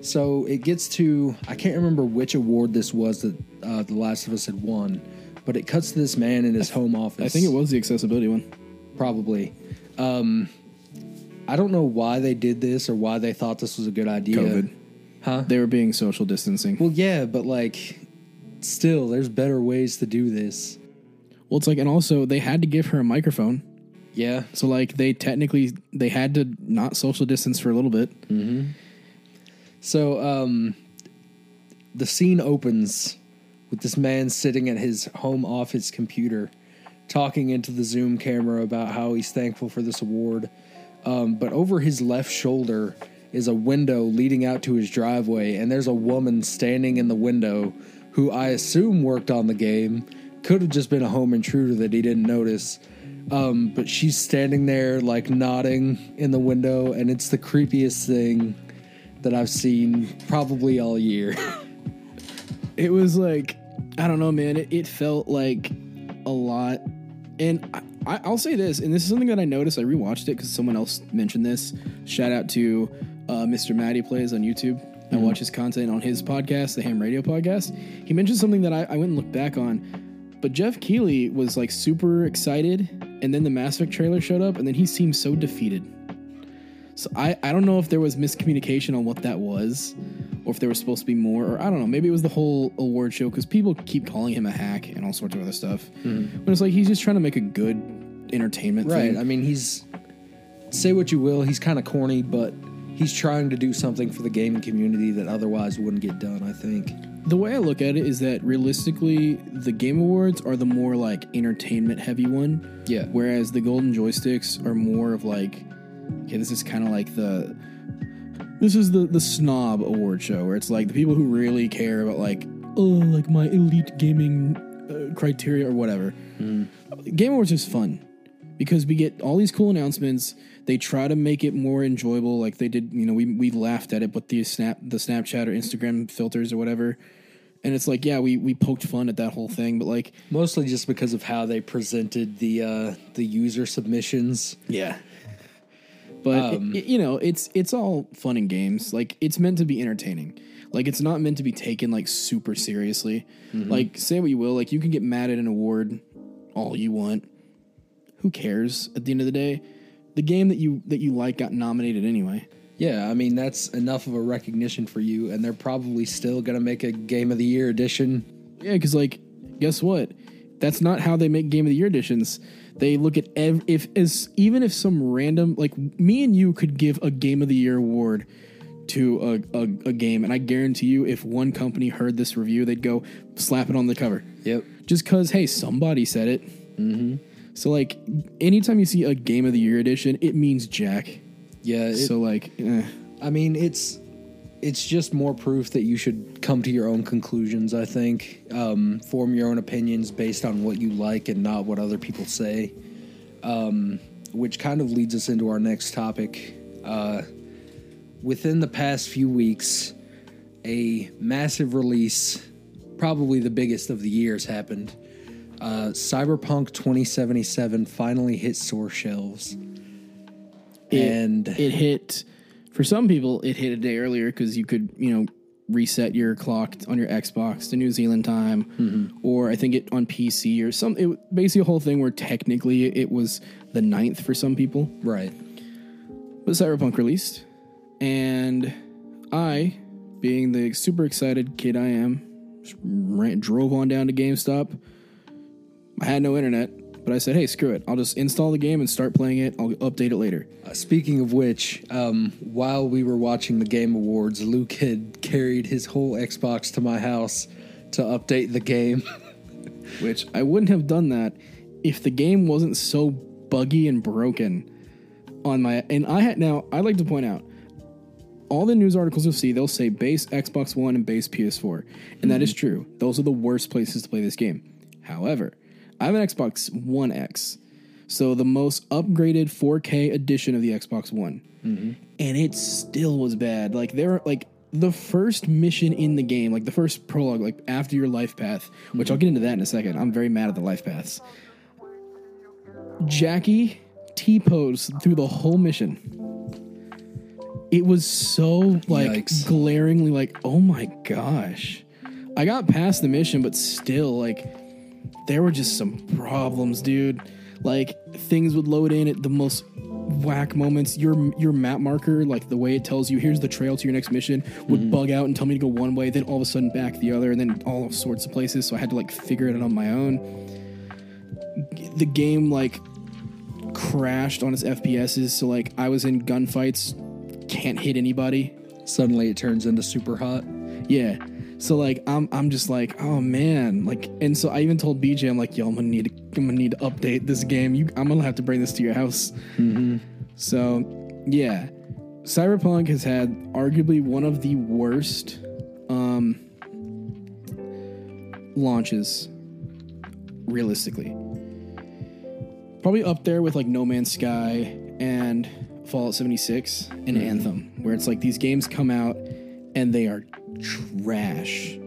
so it gets to I can't remember which award this was that uh, The Last of Us had won, but it cuts to this man in his home office. I think it was the accessibility one. probably. Um, I don't know why they did this or why they thought this was a good idea. COVID. Huh? They were being social distancing. Well, yeah, but like, still, there's better ways to do this. Well, it's like, and also they had to give her a microphone. Yeah. So like they technically they had to not social distance for a little bit. So, um, the scene opens with this man sitting at his home office computer, talking into the Zoom camera about how he's thankful for this award. Um, but over his left shoulder is a window leading out to his driveway, and there's a woman standing in the window who I assume worked on the game. Could have just been a home intruder that he didn't notice. Um, but she's standing there, like nodding in the window, and it's the creepiest thing that I've seen probably all year. It was like I don't know, man. It, it felt like a lot, and I, I, I'll say this, and this is something that I noticed. I rewatched it because someone else mentioned this. Shout out to uh, Mr. Matty plays on YouTube. I watch his content on his podcast, the Ham Radio Podcast. He mentioned something that I, I went and looked back on. But Geoff Keighley was like super excited, and then the Mass Effect trailer showed up, and then he seemed so defeated. So I, I don't know if there was miscommunication on what that was, or if there was supposed to be more, or I don't know. Maybe it was the whole award show because people keep calling him a hack and all sorts of other stuff. Hmm. But it's like he's just trying to make a good entertainment right. thing. I mean, he's say what you will, he's kind of corny, but he's trying to do something for the gaming community that otherwise wouldn't get done. I think. The way I look at it is that realistically, the Game Awards are the more like entertainment heavy one. Yeah. Whereas the Golden Joysticks are more of like, okay, this is kind of like the, this is the the snob award show where it's like the people who really care about like, oh, like my elite gaming uh, criteria or whatever. Game Awards is fun because we get all these cool announcements. They try to make it more enjoyable, like they did. You know, we we laughed at it, but the snap, the Snapchat or Instagram filters or whatever, and it's like, yeah, we we poked fun at that whole thing, but like, Mostly just because of how they presented the uh, the user submissions. yeah. But Um, it- it- you know, it's it's all fun and games. Like it's meant to be entertaining. Like it's not meant to be taken like super seriously. Like say what you will, like you can get mad at an award all you want. Who cares at the end of the day? The game that you that you like got nominated anyway. Yeah, I mean that's enough of a recognition for you, and they're probably still gonna make a Game of the Year edition. Yeah, because like, guess what? That's not how they make Game of the Year editions. They look at ev- if as even if some random like me and you could give a Game of the Year award to a, a, a game, and I guarantee you, if one company heard this review, they'd go slap it on the cover. Yep. Just because, hey, somebody said it. Mm-hmm. So like, anytime you see a Game of the Year edition, it means Jack. Yeah. It, so like, eh. I mean, it's it's just more proof that you should come to your own conclusions. I think um, form your own opinions based on what you like and not what other people say. Um, which kind of leads us into our next topic. Uh, within the past few weeks, a massive release, probably the biggest of the years, happened. Uh, Cyberpunk 2077 finally hit store shelves. It, and it hit for some people. It hit a day earlier because you could, you know, reset your clock on your Xbox to New Zealand time, or I think it on PC or some. It basically a whole thing where technically it was the 9th for some people. right, But Cyberpunk released, and I, being the super excited kid I am, ran, drove on down to GameStop. I had no internet, but I said, "Hey, screw it! I'll just install the game and start playing it. I'll update it later." Uh, speaking of which, um, while we were watching the Game Awards, Luke had carried his whole Xbox to my house to update the game. Which I wouldn't have done that if the game wasn't so buggy and broken on my. And I had now. I'd like to point out. All the news articles you'll see, they'll say base Xbox One and base PS4. And that is true. Those are the worst places to play this game. However, I have an Xbox One X. So the most upgraded 4K edition of the Xbox One. Mm-hmm. And it still was bad. Like there like the first mission in the game, like the first prologue, like after your life path, which I'll get into that in a second. I'm very mad at the life paths. Jackie T pose through the whole mission. It was so like Yikes. glaringly like, oh my gosh. I got past the mission, but still, like, there were just some problems, dude. Like things would load in at the most whack moments. Your your map marker, like the way it tells you here's the trail to your next mission, would mm-hmm. bug out and tell me to go one way, then all of a sudden back the other, and then all sorts of places. So I had to like figure it out on my own. The game like crashed on its FPSs, so like I was in gunfights, can't hit anybody. Suddenly, it turns into Superhot. Yeah. So like I'm I'm just like, oh man. Like and so I even told BJ, I'm like, yo, I'm gonna need to I'm gonna need to update this game. You I'm gonna have to bring this to your house. So yeah. Cyberpunk has had arguably one of the worst um launches realistically. Probably up there with like No Man's Sky and Fallout 76 and Anthem, where it's like these games come out and they are trash.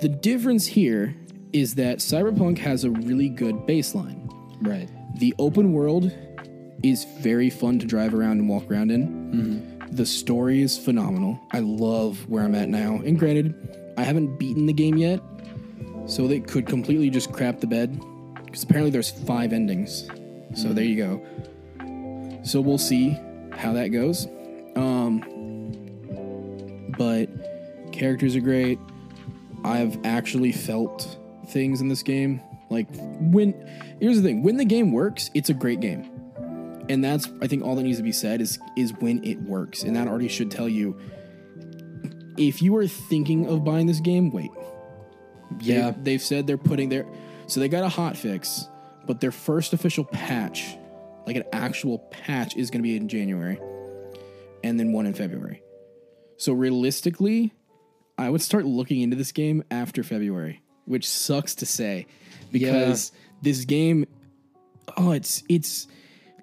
The difference here is that Cyberpunk has a really good baseline. Right. The open world is very fun to drive around and walk around in. The story is phenomenal. I love where I'm at now. And granted, I haven't beaten the game yet, so they could completely just crap the bed. Because apparently there's five endings. So there you go. So we'll see how that goes. Um, but characters are great. I've actually felt things in this game. Like when here's the thing, when the game works, it's a great game. And that's I think all that needs to be said is is when it works. And that already should tell you if you are thinking of buying this game, wait. Yeah. They, they've said they're putting their so they got a hot fix, but their first official patch, like an actual patch, is going to be in January, and then one in February. So realistically, I would start looking into this game after February, which sucks to say, because this game, oh, it's it's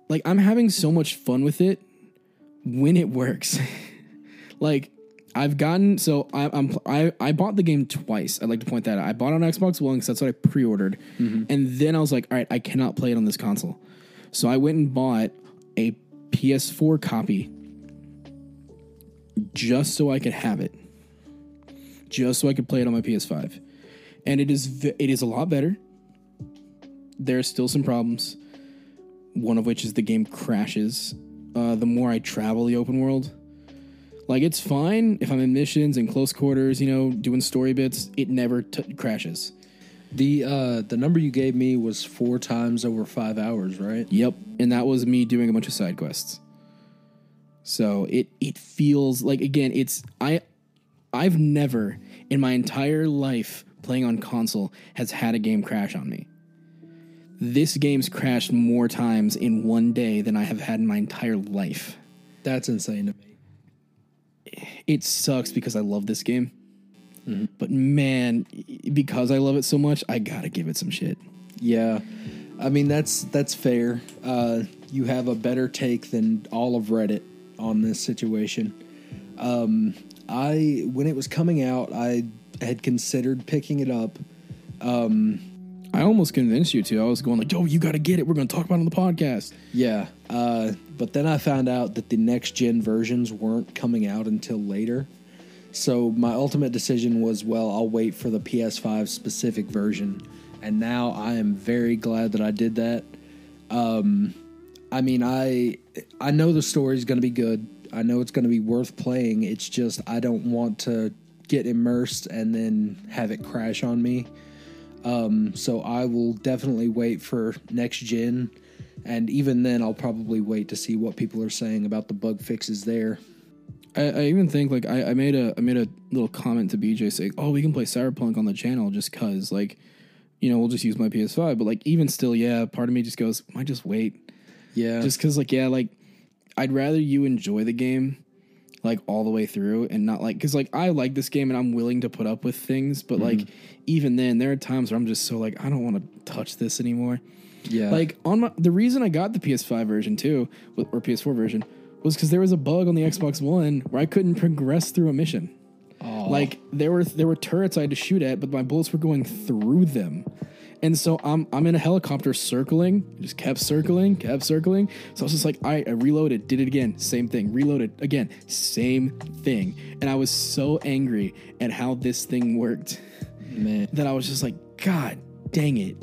like I'm having so much fun with it when it works. like I've gotten so I, I'm I I bought the game twice. I'd like to point that out. I bought it on Xbox One because that's what I pre-ordered, mm-hmm. and then I was like, all right, I cannot play it on this console. So I went and bought a PS4 copy just so I could have it, just so I could play it on my PS5, and it is it is a lot better. There's still some problems, one of which is the game crashes. Uh, the more I travel the open world, like it's fine if I'm in missions and close quarters, you know, doing story bits. It never t- crashes. The uh, the number you gave me was four times over five hours, right? Yep, and that was me doing a bunch of side quests. So it it feels like again, it's I I've never in my entire life playing on console has had a game crash on me. This game's crashed more times in one day than I have had in my entire life. That's insane to me. it sucks because I love this game. But man, because I love it so much, I gotta give it some shit. Yeah, I mean that's that's fair. Uh, you have a better take than all of Reddit on this situation. Um, I when it was coming out, I had considered picking it up. I almost convinced you to. I was going like, "Yo, you got to get it. We're going to talk about it on the podcast." Yeah, uh, but then I found out that the next gen versions weren't coming out until later. So my ultimate decision was, well, I'll wait for the PS5 specific version, and now I am very glad that I did that. Um, I mean, I I know the story is going to be good. I know it's going to be worth playing. It's just I don't want to get immersed and then have it crash on me. Um, so I will definitely wait for next gen, and even then, I'll probably wait to see what people are saying about the bug fixes there. I, I even think like I, I made a I made a little comment to BJ saying, "Oh, we can play Cyberpunk on the channel just cause like, you know, we'll just use my PS5." But like even still, yeah, part of me just goes, "Might just wait." Yeah, just because like yeah like i'd rather you enjoy the game like all the way through and not like because like i like this game and i'm willing to put up with things but like mm-hmm. even then there are times where i'm just so like i don't want to touch this anymore. Yeah, like on my the reason i got the ps5 version too or ps4 version was because there was a bug on the xbox one where i couldn't progress through a mission. Like there were there were turrets i had to shoot at but my bullets were going through them and so I'm I'm in a helicopter circling, just kept circling, kept circling. So I was just like, I, I reloaded, did it again, same thing, reloaded again, same thing. And I was so angry at how this thing worked man. that I was just like, God dang it.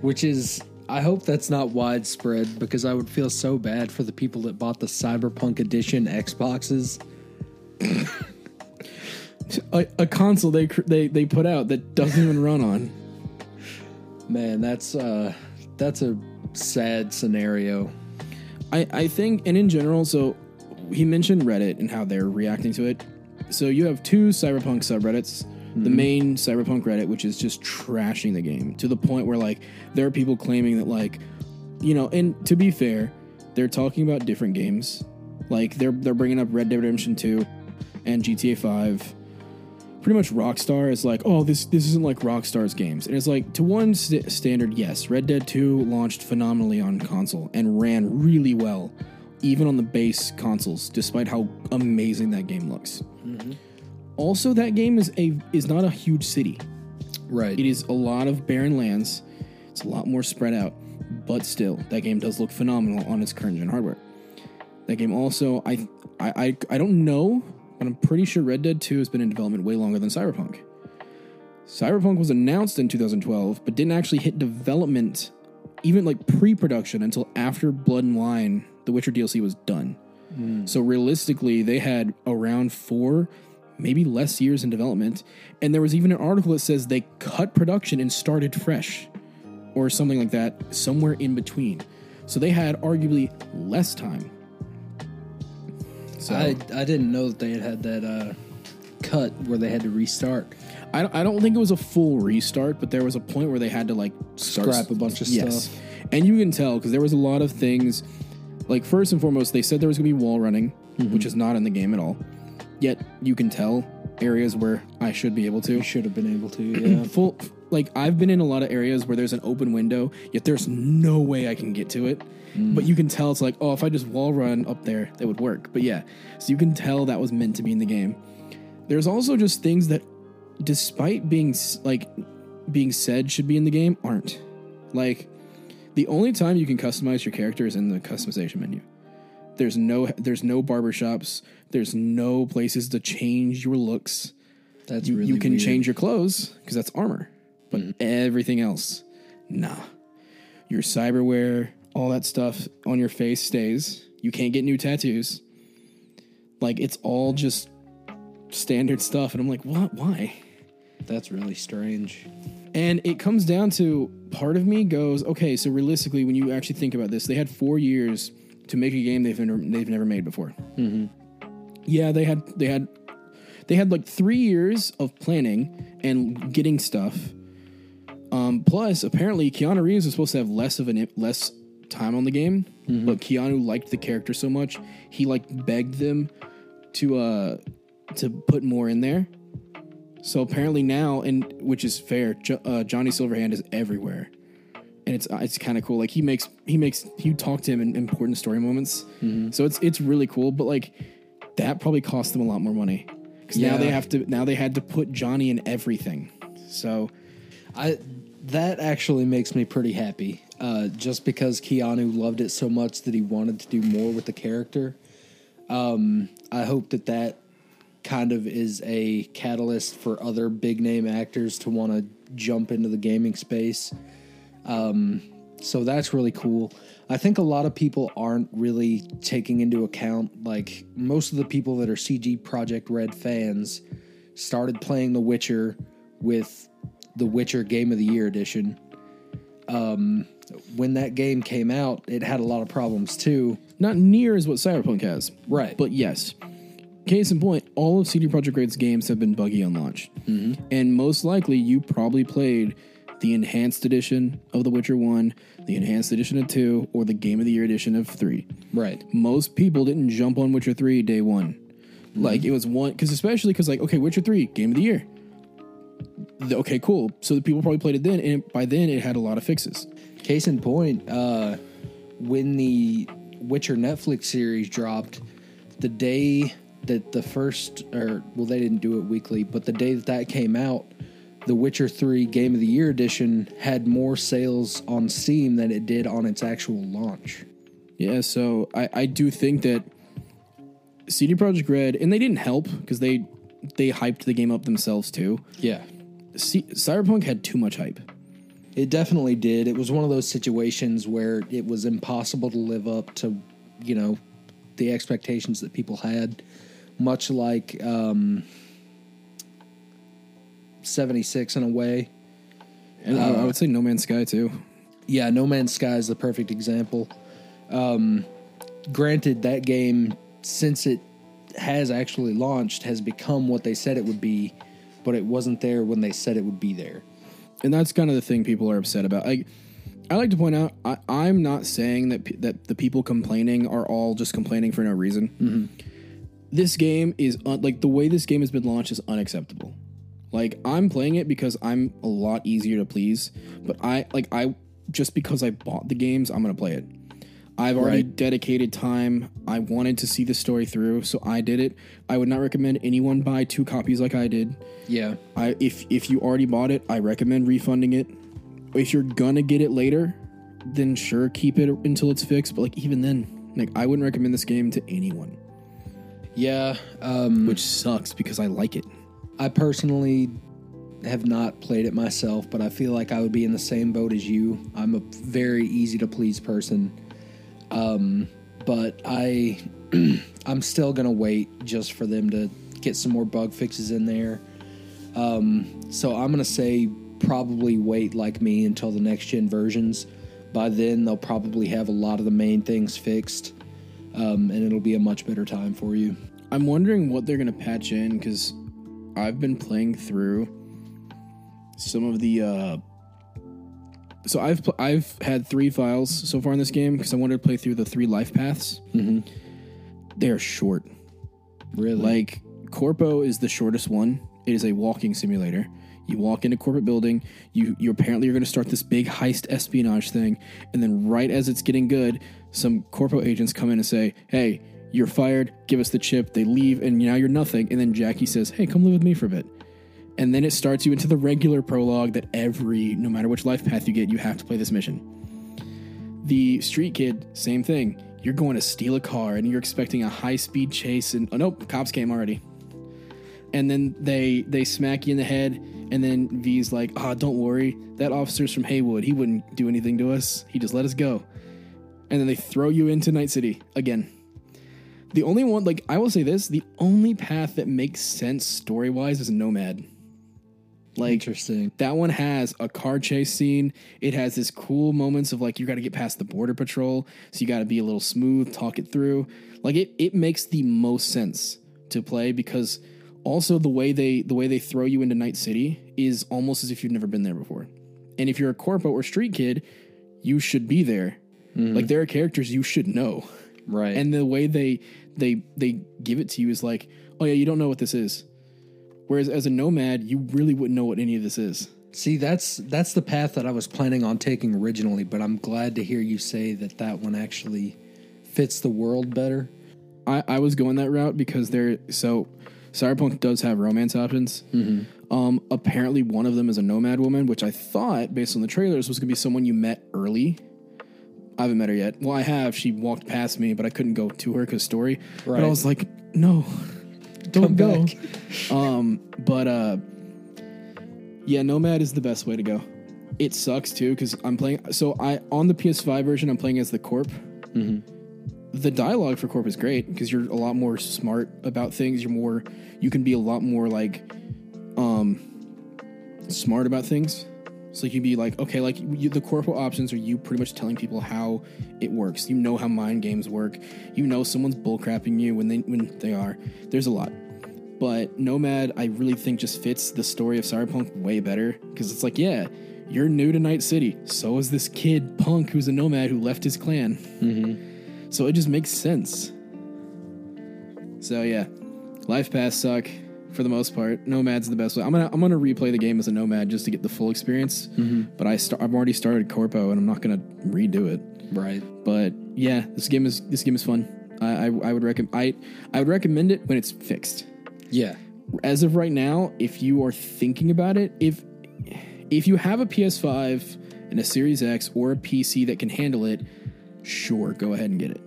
Which is, I hope that's not widespread because I would feel so bad for the people that bought the Cyberpunk edition Xboxes. A, a console they they they put out that doesn't even run on. Man, that's uh, that's a sad scenario. I, I think, and in general, so he mentioned Reddit and how they're reacting to it. So you have two cyberpunk subreddits. The main cyberpunk Reddit, which is just trashing the game to the point where like there are people claiming that like, you know, and to be fair, they're talking about different games. Like they're they're bringing up Red Dead Redemption 2 and GTA 5 pretty much Rockstar is like, oh, this this isn't like Rockstar's games, and it's like to one st- standard, yes, Red Dead Two launched phenomenally on console and ran really well, even on the base consoles, despite how amazing that game looks. Mm-hmm. Also, that game is a is not a huge city. Right. It is a lot of barren lands. It's a lot more spread out, but still, that game does look phenomenal on its current gen hardware. That game also, I, I, I, I don't know, but I'm pretty sure Red Dead 2 has been in development way longer than Cyberpunk. Cyberpunk was announced in 2012, but didn't actually hit development, even like pre-production, until after Blood and Wine, the Witcher DLC, was done. Hmm. So realistically, they had around four, maybe less years in development. And there was even an article that says they cut production and started fresh, or something like that, somewhere in between. So they had arguably less time. So I I didn't know that they had had that uh, cut where they had to restart. I, I don't think it was a full restart, but there was a point where they had to like start Scrap a bunch of yes. stuff. And you can tell because there was a lot of things. Like first and foremost, they said there was going to be wall running, Mm-hmm. which is not in the game at all. Yet you can tell areas where I should be able to. You should have been able to. Yeah. Full like I've been in a lot of areas where there's an open window, yet there's no way I can get to it. Mm. But you can tell it's like, oh, if I just wall run up there, that would work. But yeah, so you can tell that was meant to be in the game. There's also just things that, despite being like being said should be in the game, aren't. Like the only time you can customize your character is in the customization menu. There's no there's no barbershops. There's no places to change your looks That's you, really you can weird. change your clothes because that's armor, but everything else, nah. Your cyberware, all that stuff on your face stays. You can't get new tattoos. Like it's all just standard stuff, and I'm like, what? Why? That's really strange. And it comes down to part of me goes, okay, so realistically, when you actually think about this, they had four years to make a game they've never, they've never made before. Yeah, they had they had they had like three years of planning and getting stuff. Um, plus, apparently, Keanu Reeves was supposed to have less of an less time on the game, but Keanu liked the character so much he like begged them to uh to put more in there. So apparently now, and which is fair, jo- uh, Johnny Silverhand is everywhere, and it's it's kind of cool. Like he makes he makes you talk to him in important story moments. So it's it's really cool. But like that probably cost them a lot more money because now they have to now they had to put Johnny in everything. So I that actually makes me pretty happy. Uh, just because Keanu loved it so much that he wanted to do more with the character. Um, I hope that that kind of is a catalyst for other big name actors to want to jump into the gaming space. Um, so that's really cool. I think a lot of people aren't really taking into account like most of the people that are CD Projekt Red fans started playing The Witcher with the Witcher Game of the Year edition. Um, when that game came out, it had a lot of problems too. not near as what Cyberpunk has, Right. But yes, case in point, all of CD Projekt Red's games have been buggy on launch, mm-hmm. and most likely you probably played the enhanced edition of The Witcher One, the enhanced edition of Two, or the Game of the Year edition of Three. Right. Most people didn't jump on Witcher Three day one, mm-hmm. like it was one because especially because like okay, Witcher Three Game of the Year. The- okay, cool. So the people probably played it then, and by then it had a lot of fixes. Case in point, uh, when the Witcher Netflix series dropped, the day that the first, or well, they didn't do it weekly, but the day that that came out, the Witcher 3 Game of the Year edition had more sales on Steam than it did on its actual launch. Yeah, so I, I do think that CD Projekt Red, and they didn't help because they they hyped the game up themselves too. Yeah. C- Cyberpunk had too much hype. It definitely did. It was one of those situations where it was impossible to live up to, you know, the expectations that people had, much like um, 76 in a way. And I, I would say No Man's Sky too. Yeah, No Man's Sky is the perfect example. Um, granted, that game, since it has actually launched, has become what they said it would be, but it wasn't there when they said it would be there. And that's kind of the thing people are upset about. I, I like to point out, I, I'm not saying that pe- that the people complaining are all just complaining for no reason. Mm-hmm. This game is un- like the way this game has been launched is unacceptable. Like I'm playing it because I'm a lot easier to please, but I like I just because I bought the games, I'm gonna play it. I've already Right. dedicated time. I wanted to see the story through, so I did it. I would not recommend anyone buy two copies like I did. Yeah. I if if you already bought it, I recommend refunding it. If you're gonna get it later, then sure keep it until it's fixed. But like even then, like I wouldn't recommend this game to anyone, Yeah. Um, which sucks because I like it. I personally have not played it myself, but I feel like I would be in the same boat as you. I'm a very easy to please person. Um, but I I'm still gonna wait just for them to get some more bug fixes in there. Um, so I'm gonna say probably wait like me until the next gen versions. By then they'll probably have a lot of the main things fixed. Um, and it'll be a much better time for you. I'm wondering what they're gonna patch in because I've been playing through some of the. uh so I've pl- I've had three files so far in this game because I wanted to play through the three life paths. Mm-hmm. They are short. Really? Like Corpo is the shortest one. It is a walking simulator. You walk into corporate building. You you apparently are going to start this big heist espionage thing, and then right as it's getting good, some corpo agents come in and say, "Hey, you're fired. Give us the chip." They leave, and now you're nothing. And then Jackie says, "Hey, come live with me for a bit." And then it starts you into the regular prologue that every, no matter which life path you get, you have to play this mission. The Street Kid, same thing. You're going to steal a car and you're expecting a high speed chase, and oh nope, cops came already. And then they they smack you in the head, and then V's like, "Ah, don't worry, that officer's from Heywood. He wouldn't do anything to us. He just let us go." And then they throw you into Night City again. The only one, like I will say this, the only path that makes sense story wise is Nomad. Like Interesting. that one has a car chase scene. It has this cool moments of like you got to get past the border patrol, so you got to be a little smooth, talk it through. Like it, it makes the most sense to play because also the way they the way they throw you into Night City is almost as if you've never been there before. And if you're a corpo or street kid, you should be there. Mm-hmm. Like there are characters you should know. Right. And the way they they they give it to you is like, oh yeah, you don't know what this is. Whereas as a nomad, you really wouldn't know what any of this is. See, that's that's the path that I was planning on taking originally, but I'm glad to hear you say that that one actually fits the world better. I, I was going that route because there. So, Cyberpunk does have romance options. Um, apparently, one of them is a nomad woman, which I thought, based on the trailers, was going to be someone you met early. I haven't met her yet. Well, I have. She walked past me, but I couldn't go to her because story. Right. But. I was like, no, don't Come go. back. Um, but uh, yeah, Nomad is the best way to go. It sucks too because I'm playing. So I on the PS5 version, I'm playing as the Corp. The dialogue for Corp is great because you're a lot more smart about things. You're more, you can be a lot more like, um, smart about things. So you'd be like, okay, like you, the corporal options are you pretty much telling people how it works. You know how mind games work. You know someone's bullcrapping you when they when they are. There's a lot, but Nomad I really think just fits the story of Cyberpunk way better because it's like, yeah, you're new to Night City. So is this kid Punk who's a nomad who left his clan. Mm-hmm. So it just makes sense. So yeah, life paths suck for the most part. Nomad's the best way. I'm gonna I'm gonna replay the game as a nomad just to get the full experience. Mm-hmm. But I start I've already started Corpo and I'm not gonna redo it. Right. But yeah, this game is this game is fun. I I, I would recommend I I would recommend it when it's fixed. Yeah. As of right now, if you are thinking about it, if if you have a PS5 and a Series X or a PC that can handle it, sure, go ahead and get it.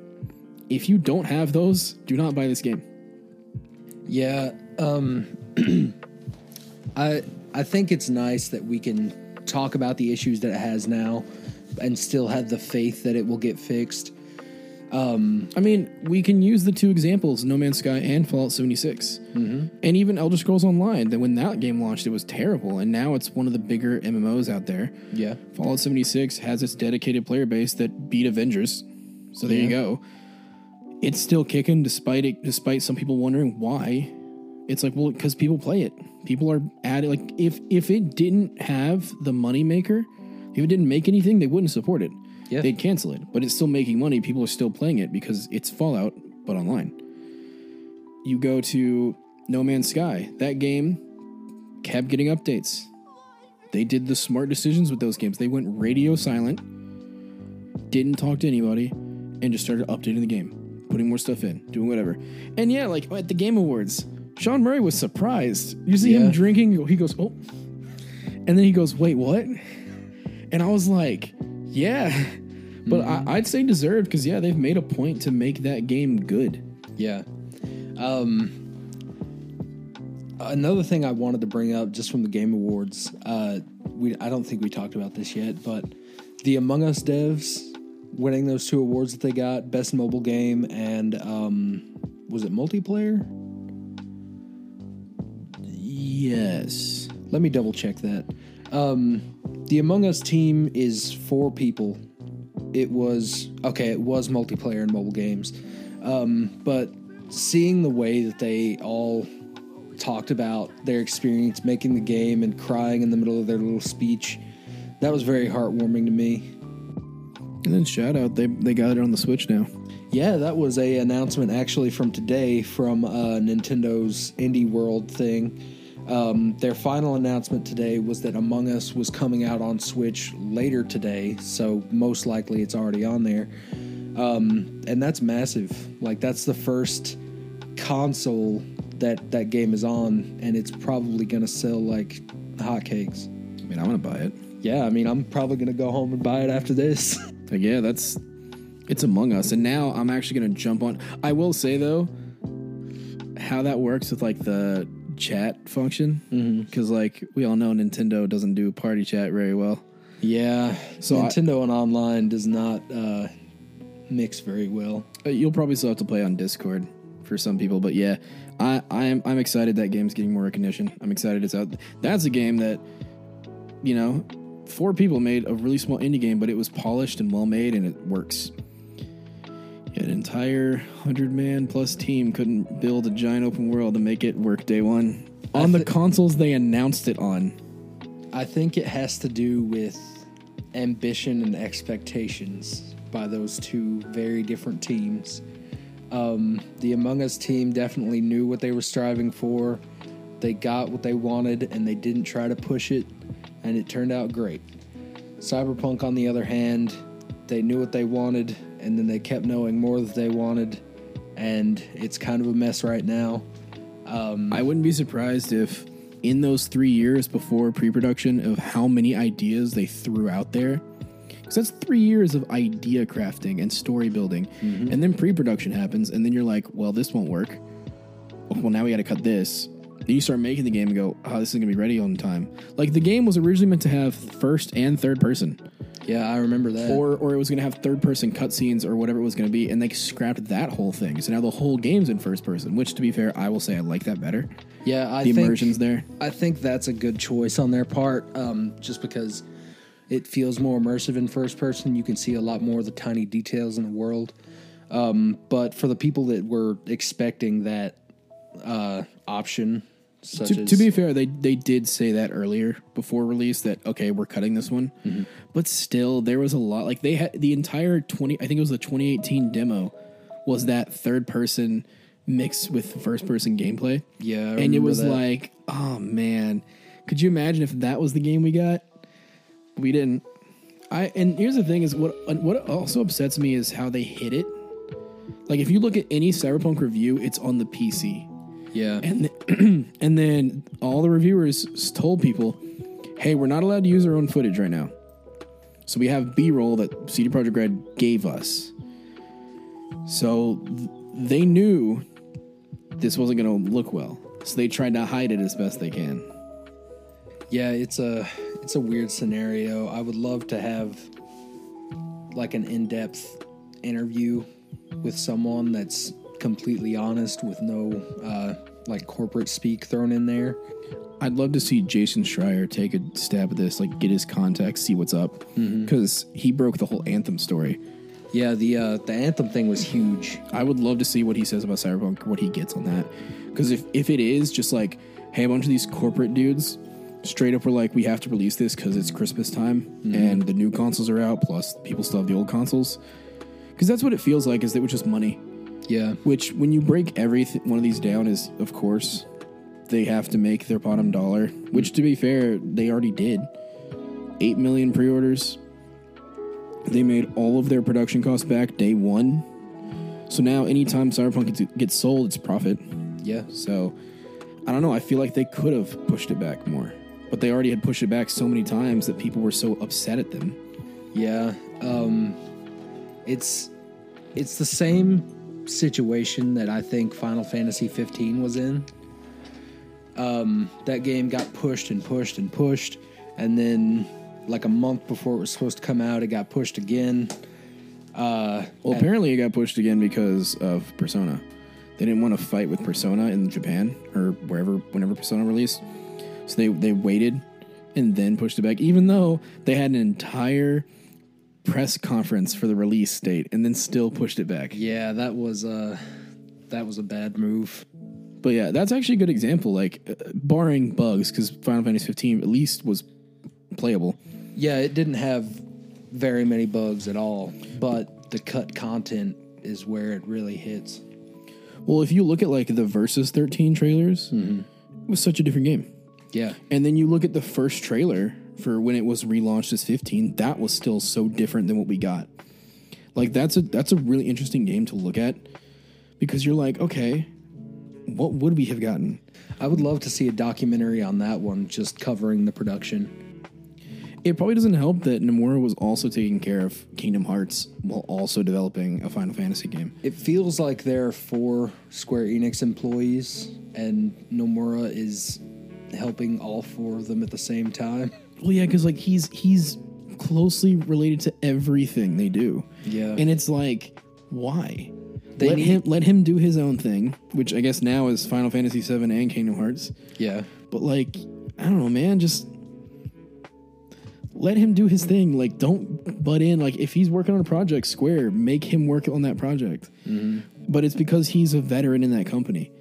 If you don't have those, do not buy this game. Yeah, um I I think it's nice that we can talk about the issues that it has now and still have the faith that it will get fixed. Um, I mean, we can use the two examples, No Man's Sky and Fallout 76. Mm-hmm. And even Elder Scrolls Online, that when that game launched, it was terrible. And now it's one of the bigger MMOs out there. Yeah. Fallout 76 has its dedicated player base that beat Avengers. So there you go. It's still kicking despite it despite some people wondering why. It's like, well, because people play it. People are at it. Like if if it didn't have the money maker if it didn't make anything, they wouldn't support it. Yeah. They'd cancel it. But it's still making money. People are still playing it because it's Fallout, but online. You go to No Man's Sky. That game kept getting updates. They did the smart decisions with those games. They went radio silent, didn't talk to anybody, and just started updating the game, putting more stuff in, doing whatever. And yeah, like at the Game Awards, Sean Murray was surprised. You see Yeah. him drinking, he goes, oh. And then he goes, wait, what? And I was like, yeah. But I, I'd say deserved because, yeah, they've made a point to make that game good. Yeah. Um, another thing I wanted to bring up just from the Game Awards, uh, we I don't think we talked about this yet, but the Among Us devs winning those two awards that they got, best mobile game and um, was it multiplayer? Yes. Let me double check that. Um, the Among Us team is four people. It was okay. It was multiplayer and mobile games, um, but seeing the way that they all talked about their experience making the game and crying in the middle of their little speech, that was very heartwarming to me. And then shout out, they, they got it on the Switch now. Yeah, that was a announcement actually from today from uh, Nintendo's Indie World thing. Um, their final announcement today was that Among Us was coming out on Switch later today, so most likely it's already on there. Um, and that's massive. Like that's the first console that that game is on, and it's probably gonna sell like hotcakes. I mean, I'm going to buy it. Yeah, I mean, I'm probably gonna go home and buy it after this. Like, yeah, that's it's Among Us, and now I'm actually gonna jump on. I will say though, how that works with like the chat function, because like we all know, Nintendo doesn't do party chat very well. yeah, So I- Nintendo and online does not uh, mix very well. Uh, You'll probably still have to play on Discord for some people, but yeah, I I am I'm excited that game's getting more recognition. I'm excited it's out. That's a game that you know, four people made a really small indie game, but it was polished and well made, and it works. An entire hundred man plus team couldn't build a giant open world to make it work day one on the consoles they announced it on. I think it has to do with ambition and expectations. by those two very different teams. Um, the Among Us team definitely knew what they were striving for. They got what they wanted and they didn't try to push it, and it turned out great. Cyberpunk, on the other hand, they knew what they wanted and then they kept knowing more that they wanted, and it's kind of a mess right now. Um, I wouldn't be surprised if in those three years before pre-production of how many ideas they threw out there. Because that's three years of idea crafting and story building, mm-hmm. and then pre-production happens, and then you're like, "Well, this won't work. Well, now we got to cut this." Then you start making the game and go, "Oh, this is gonna be ready on time." Like the game was originally meant to have first and third person, Yeah, I remember that. or or it was gonna have third person cutscenes or whatever it was gonna be, and they scrapped that whole thing. So now the whole game's in first person. Which, to be fair, I will say I like that better. yeah, I The think immersion's there. I think that's a good choice on their part, um, just because it feels more immersive in first person. You can see a lot more of the tiny details in the world. Um, but for the people that were expecting that uh, option, such To, as to be fair, they they did say that earlier before release that okay, we're cutting this one, Mm-hmm. but still there was a lot. Like they had the entire twenty, I think it was the 2018 demo, was that third person mixed with first person gameplay. Yeah, I and it was that. like, oh man, could you imagine if that was the game we got? We didn't. I and here's the thing is what what also upsets me is how they hit it. Like if you look at any Cyberpunk review, it's on the PC yeah, and th- and then all the reviewers told people, "Hey, we're not allowed to use our own footage right now, so we have B-roll that CD Projekt Red gave us." So th- they knew this wasn't going to look well, so they tried to hide it as best they can. yeah. It's a it's a weird scenario. I would love to have like an in depth interview with someone that's completely honest with no uh, like corporate speak thrown in there. I'd love to see Jason Schreier take a stab at this, like get his context, see what's up, because he broke the whole Anthem story. Yeah, the uh, the anthem thing was huge. I would love to see what he says about Cyberpunk, what he gets on that. Because if, if it is just like, hey, a bunch of these corporate dudes straight up were like, we have to release this because it's Christmas time and the new consoles are out, plus people still have the old consoles. Because that's what it feels like, is that it was just money. Yeah, Which, when you break every th- one of these down, is of course they have to make their bottom dollar. Which, to be fair, they already did. Eight million pre-orders. They made all of their production costs back day one. So now, anytime Cyberpunk gets, gets sold, it's profit. yeah, So I don't know. I feel like they could have pushed it back more, but they already had pushed it back so many times that people were so upset at them. yeah. Um, it's it's the same situation that I think Final Fantasy 15 was in. Um, that game got pushed and pushed and pushed, and then like a month before it was supposed to come out, it got pushed again. Uh, Well, apparently it got pushed again because of Persona. They didn't want to fight with Persona in Japan or wherever, whenever Persona released. So they they waited and then pushed it back, even though they had an entire press conference for the release date and then still pushed it back. yeah, that was uh, that was a bad move. But yeah, that's actually a good example. Like, uh, barring bugs, because Final Fantasy 15 at least was playable. Yeah, it didn't have very many bugs at all, but the cut content is where it really hits. Well, if you look at like the Versus 13 trailers, it was such a different game. Yeah, And then you look at the first trailer for when it was relaunched as 15, that was still so different than what we got. Like that's a that's a really interesting game to look at because you're like, okay, what would we have gotten? I would love to see a documentary on that one, just covering the production. It probably doesn't help that Nomura was also taking care of Kingdom Hearts while also developing a Final Fantasy game. It feels like there are four Square Enix employees, and Nomura is helping all four of them at the same time. Well, yeah, because like he's he's closely related to everything they do. Yeah. and it's like, why? They let need- him let him do his own thing, which I guess now is Final Fantasy VII and Kingdom Hearts. Yeah, But like, I don't know, man. Just let him do his thing. Like, don't butt in. Like, if he's working on a project, Square, make him work on that project. Mm-hmm. But it's because he's a veteran in that company.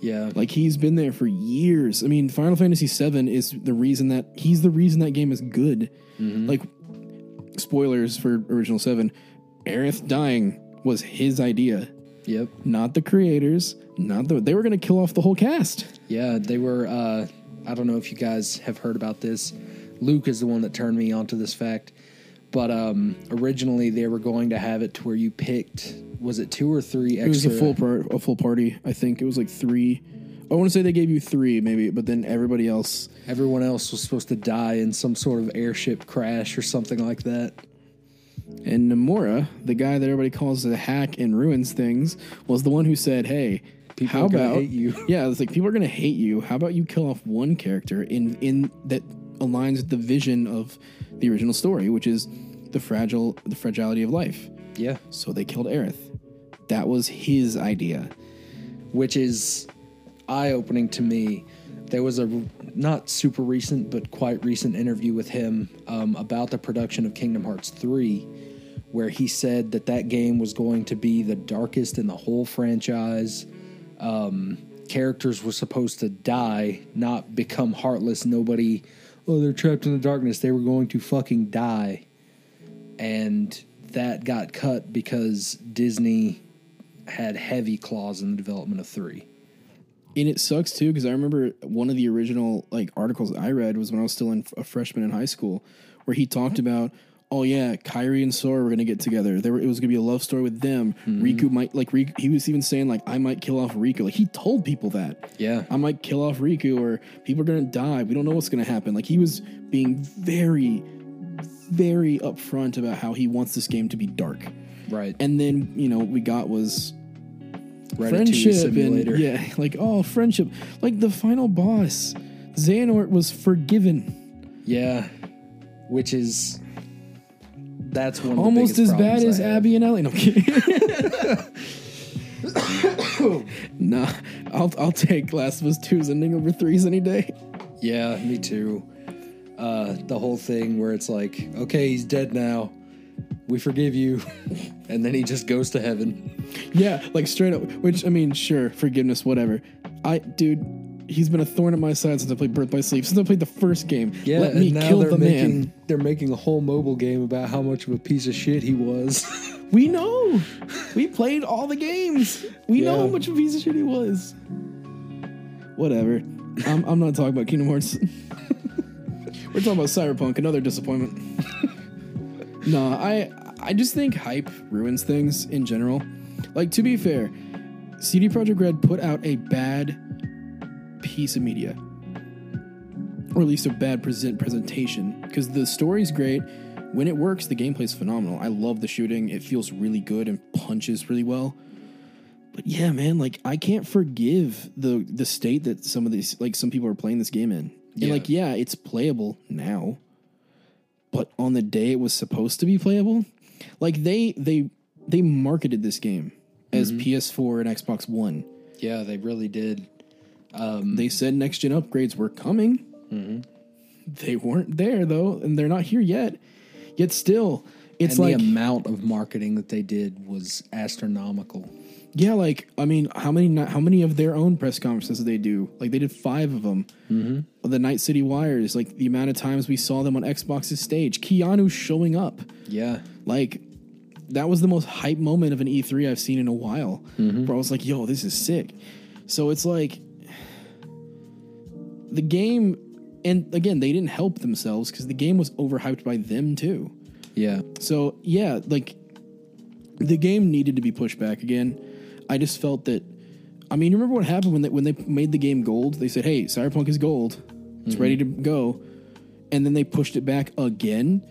Yeah, Like he's been there for years. I mean, Final Fantasy VII is the reason that he's the reason that game is good. Like spoilers for original seven. Aerith dying was his idea, Yep. not the creators, not the. They were going to kill off the whole cast. Yeah, they were. Uh, I don't know if you guys have heard about this. Luke is the one that turned me onto this fact. But um, originally, they were going to have it to where you picked. Was it two or three extra? It was a full par- a full party. I think it was like three. I want to say they gave you three, maybe, but then everybody else. Everyone else was supposed to die in some sort of airship crash or something like that. And Nomura, the guy that everybody calls the hack and ruins things, was the one who said, "Hey, People how are gonna about hate you." Yeah, it's like people are going to hate you. How about you kill off one character in in that aligns with the vision of the original story, which is the fragile the fragility of life. Yeah, So they killed Aerith. That was his idea. which is eye opening to me. There was a not super recent, but quite recent interview with him um, about the production of Kingdom Hearts 3, where he said that that game was going to be the darkest in the whole franchise. Um, characters were supposed to die, not become heartless. Nobody, oh, they're trapped in the darkness. They were going to fucking die. And that got cut because Disney had heavy claws in the development of 3. And it sucks too because I remember one of the original like articles I read was when I was still in, a freshman in high school, where he talked about, oh yeah, Kairi and Sora were gonna get together. There were, it was gonna be a love story with them. Hmm. Riku might like Riku. He was even saying like I might kill off Riku. Like he told people that. Yeah. I might kill off Riku or people are gonna die. We don't know what's gonna happen. Like he was being very, very upfront about how he wants this game to be dark. Right. And then you know what we got was friendship Simulator. and yeah, like oh friendship. Like the final boss, Xehanort was forgiven, Yeah. Which is that's one of almost as bad as. Abby and Ellie. No, I'm kidding. nah, I'll I'll take Last of Us 2's ending over threes any day. Yeah, me too. Uh, the whole thing where it's like, okay, he's dead now. We forgive you. and then he just goes to heaven. Yeah, like straight up. Which I mean, sure, forgiveness, whatever. I, dude, he's been a thorn in my side since I played Birth by Sleep. Since I played the first game. Yeah, let me and now kill they're the making man. they're making a whole mobile game about how much of a piece of shit he was. We know. we played all the games. We know how much of a piece of shit he was. Whatever. I'm, I'm not talking about Kingdom Hearts. We're talking about Cyberpunk, another disappointment. no, I I just think hype ruins things in general. Like to be fair, CD Projekt Red put out a bad piece of media, or at least a bad present presentation, because the story's great. When it works, the gameplay's phenomenal. I love the shooting; it feels really good and punches really well. But yeah, man, like I can't forgive the the state that some of these like some people are playing this game in. And Yeah. like, yeah, it's playable now. But on the day it was supposed to be playable, like they they they marketed this game as mm-hmm. PS4 and Xbox One. yeah, they really did. Um, they said next gen upgrades were coming. Mm-hmm. They weren't there though, and they're not here yet. Yet still, it's and like the amount of marketing that they did was astronomical. Yeah, like I mean, how many how many of their own press conferences did they do? Like they did five of them. Mm-hmm. The Night City Wires, like the amount of times we saw them on Xbox's stage, Keanu showing up, Yeah. like that was the most hype moment of an E3 I've seen in a while. Mm-hmm. Where I was like, "Yo, this is sick." So it's like the game, and again, they didn't help themselves because the game was overhyped by them too. Yeah. So yeah, like the game needed to be pushed back again. I just felt that. I mean, you remember what happened when they when they made the game gold? They said, "Hey, Cyberpunk is gold. It's mm-hmm. ready to go," and then they pushed it back again.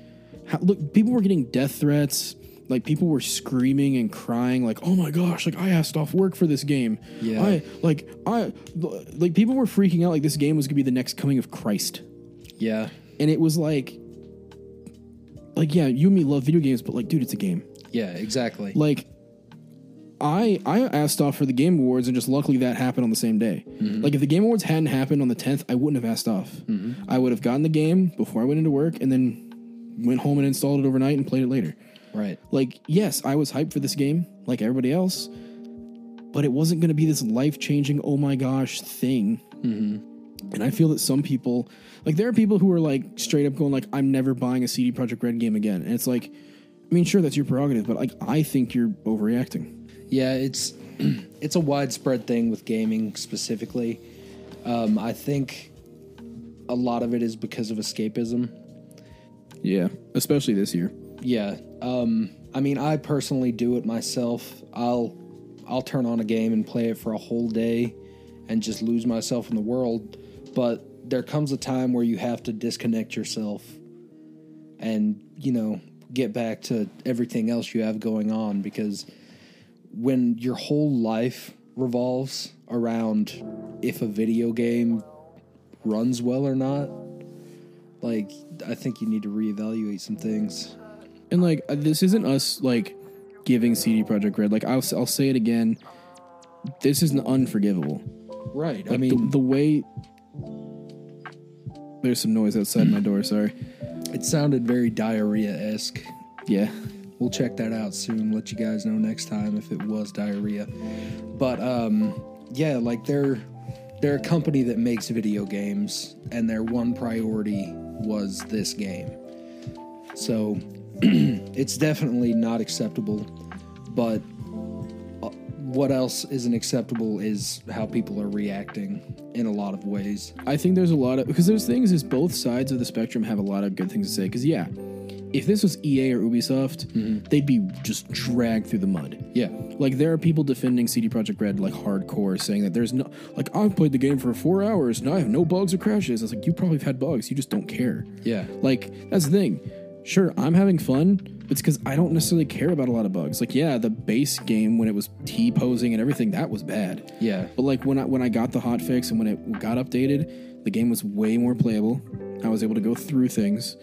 How, look, people were getting death threats. Like people were screaming and crying, like, "Oh my gosh!" Like I asked off work for this game. Yeah. I like I like people were freaking out. Like this game was gonna be the next coming of Christ Yeah. and it was like like yeah you and me love video games but like dude it's a game Yeah, exactly. like i i asked off for the game awards and just luckily that happened on the same day mm-hmm. like if the game awards hadn't happened on the 10th i wouldn't have asked off mm-hmm. i would have gotten the game before i went into work and then went home and installed it overnight and played it later Right. like yes i was hyped for this game like everybody else but it wasn't going to be this life-changing oh my gosh thing and i feel that some people like there are people who are like straight up going like i'm never buying a CD Projekt Red game again and it's like I mean, sure, that's your prerogative, but like, I think you're overreacting. Yeah, it's it's a widespread thing with gaming specifically. Um, I think a lot of it is because of escapism. Yeah, especially this year. Yeah. Um, I mean, I personally do it myself. I'll I'll turn on a game and play it for a whole day and just lose myself in the world. But there comes a time where you have to disconnect yourself and, you know, get back to everything else you have going on because when your whole life revolves around if a video game runs well or not, like I think you need to reevaluate some things. And like, uh, this isn't us like giving CD Projekt Red. Like, I'll I'll say it again. This is unforgivable. Right. I mean, the, the way. There's some noise outside my door. Sorry. it sounded very diarrhea esque. Yeah. We'll check that out soon. Let you guys know next time if it was diarrhea. But um, yeah, like they're they're a company that makes video games, and their one priority was this game. So it's definitely not acceptable. But uh, what else isn't acceptable is how people are reacting in a lot of ways. I think there's a lot of because there's things is both sides of the spectrum have a lot of good things to say. Because yeah, if this was EA or Ubisoft, they'd be just dragged through the mud. Yeah. Like there are people defending CD Projekt Red like hardcore, saying that there's no like I've played the game for four hours and I have no bugs or crashes. It's like you probably have had bugs, you just don't care. Yeah. Like that's the thing. Sure, I'm having fun, it's because I don't necessarily care about a lot of bugs. Like yeah, the base game when it was T posing and everything that was bad. Yeah. But like when I when I got the hot fix and when it got updated, the game was way more playable. I was able to go through things.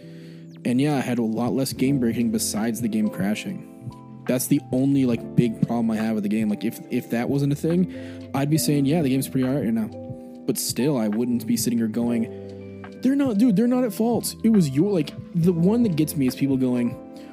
And yeah, I had a lot less game breaking besides the game crashing. That's the only like big problem I have with the game. Like if if that wasn't a thing, I'd be saying, yeah, the game's pretty alright right now. But still I wouldn't be sitting here going, They're not dude, they're not at fault. It was your like the one that gets me is people going,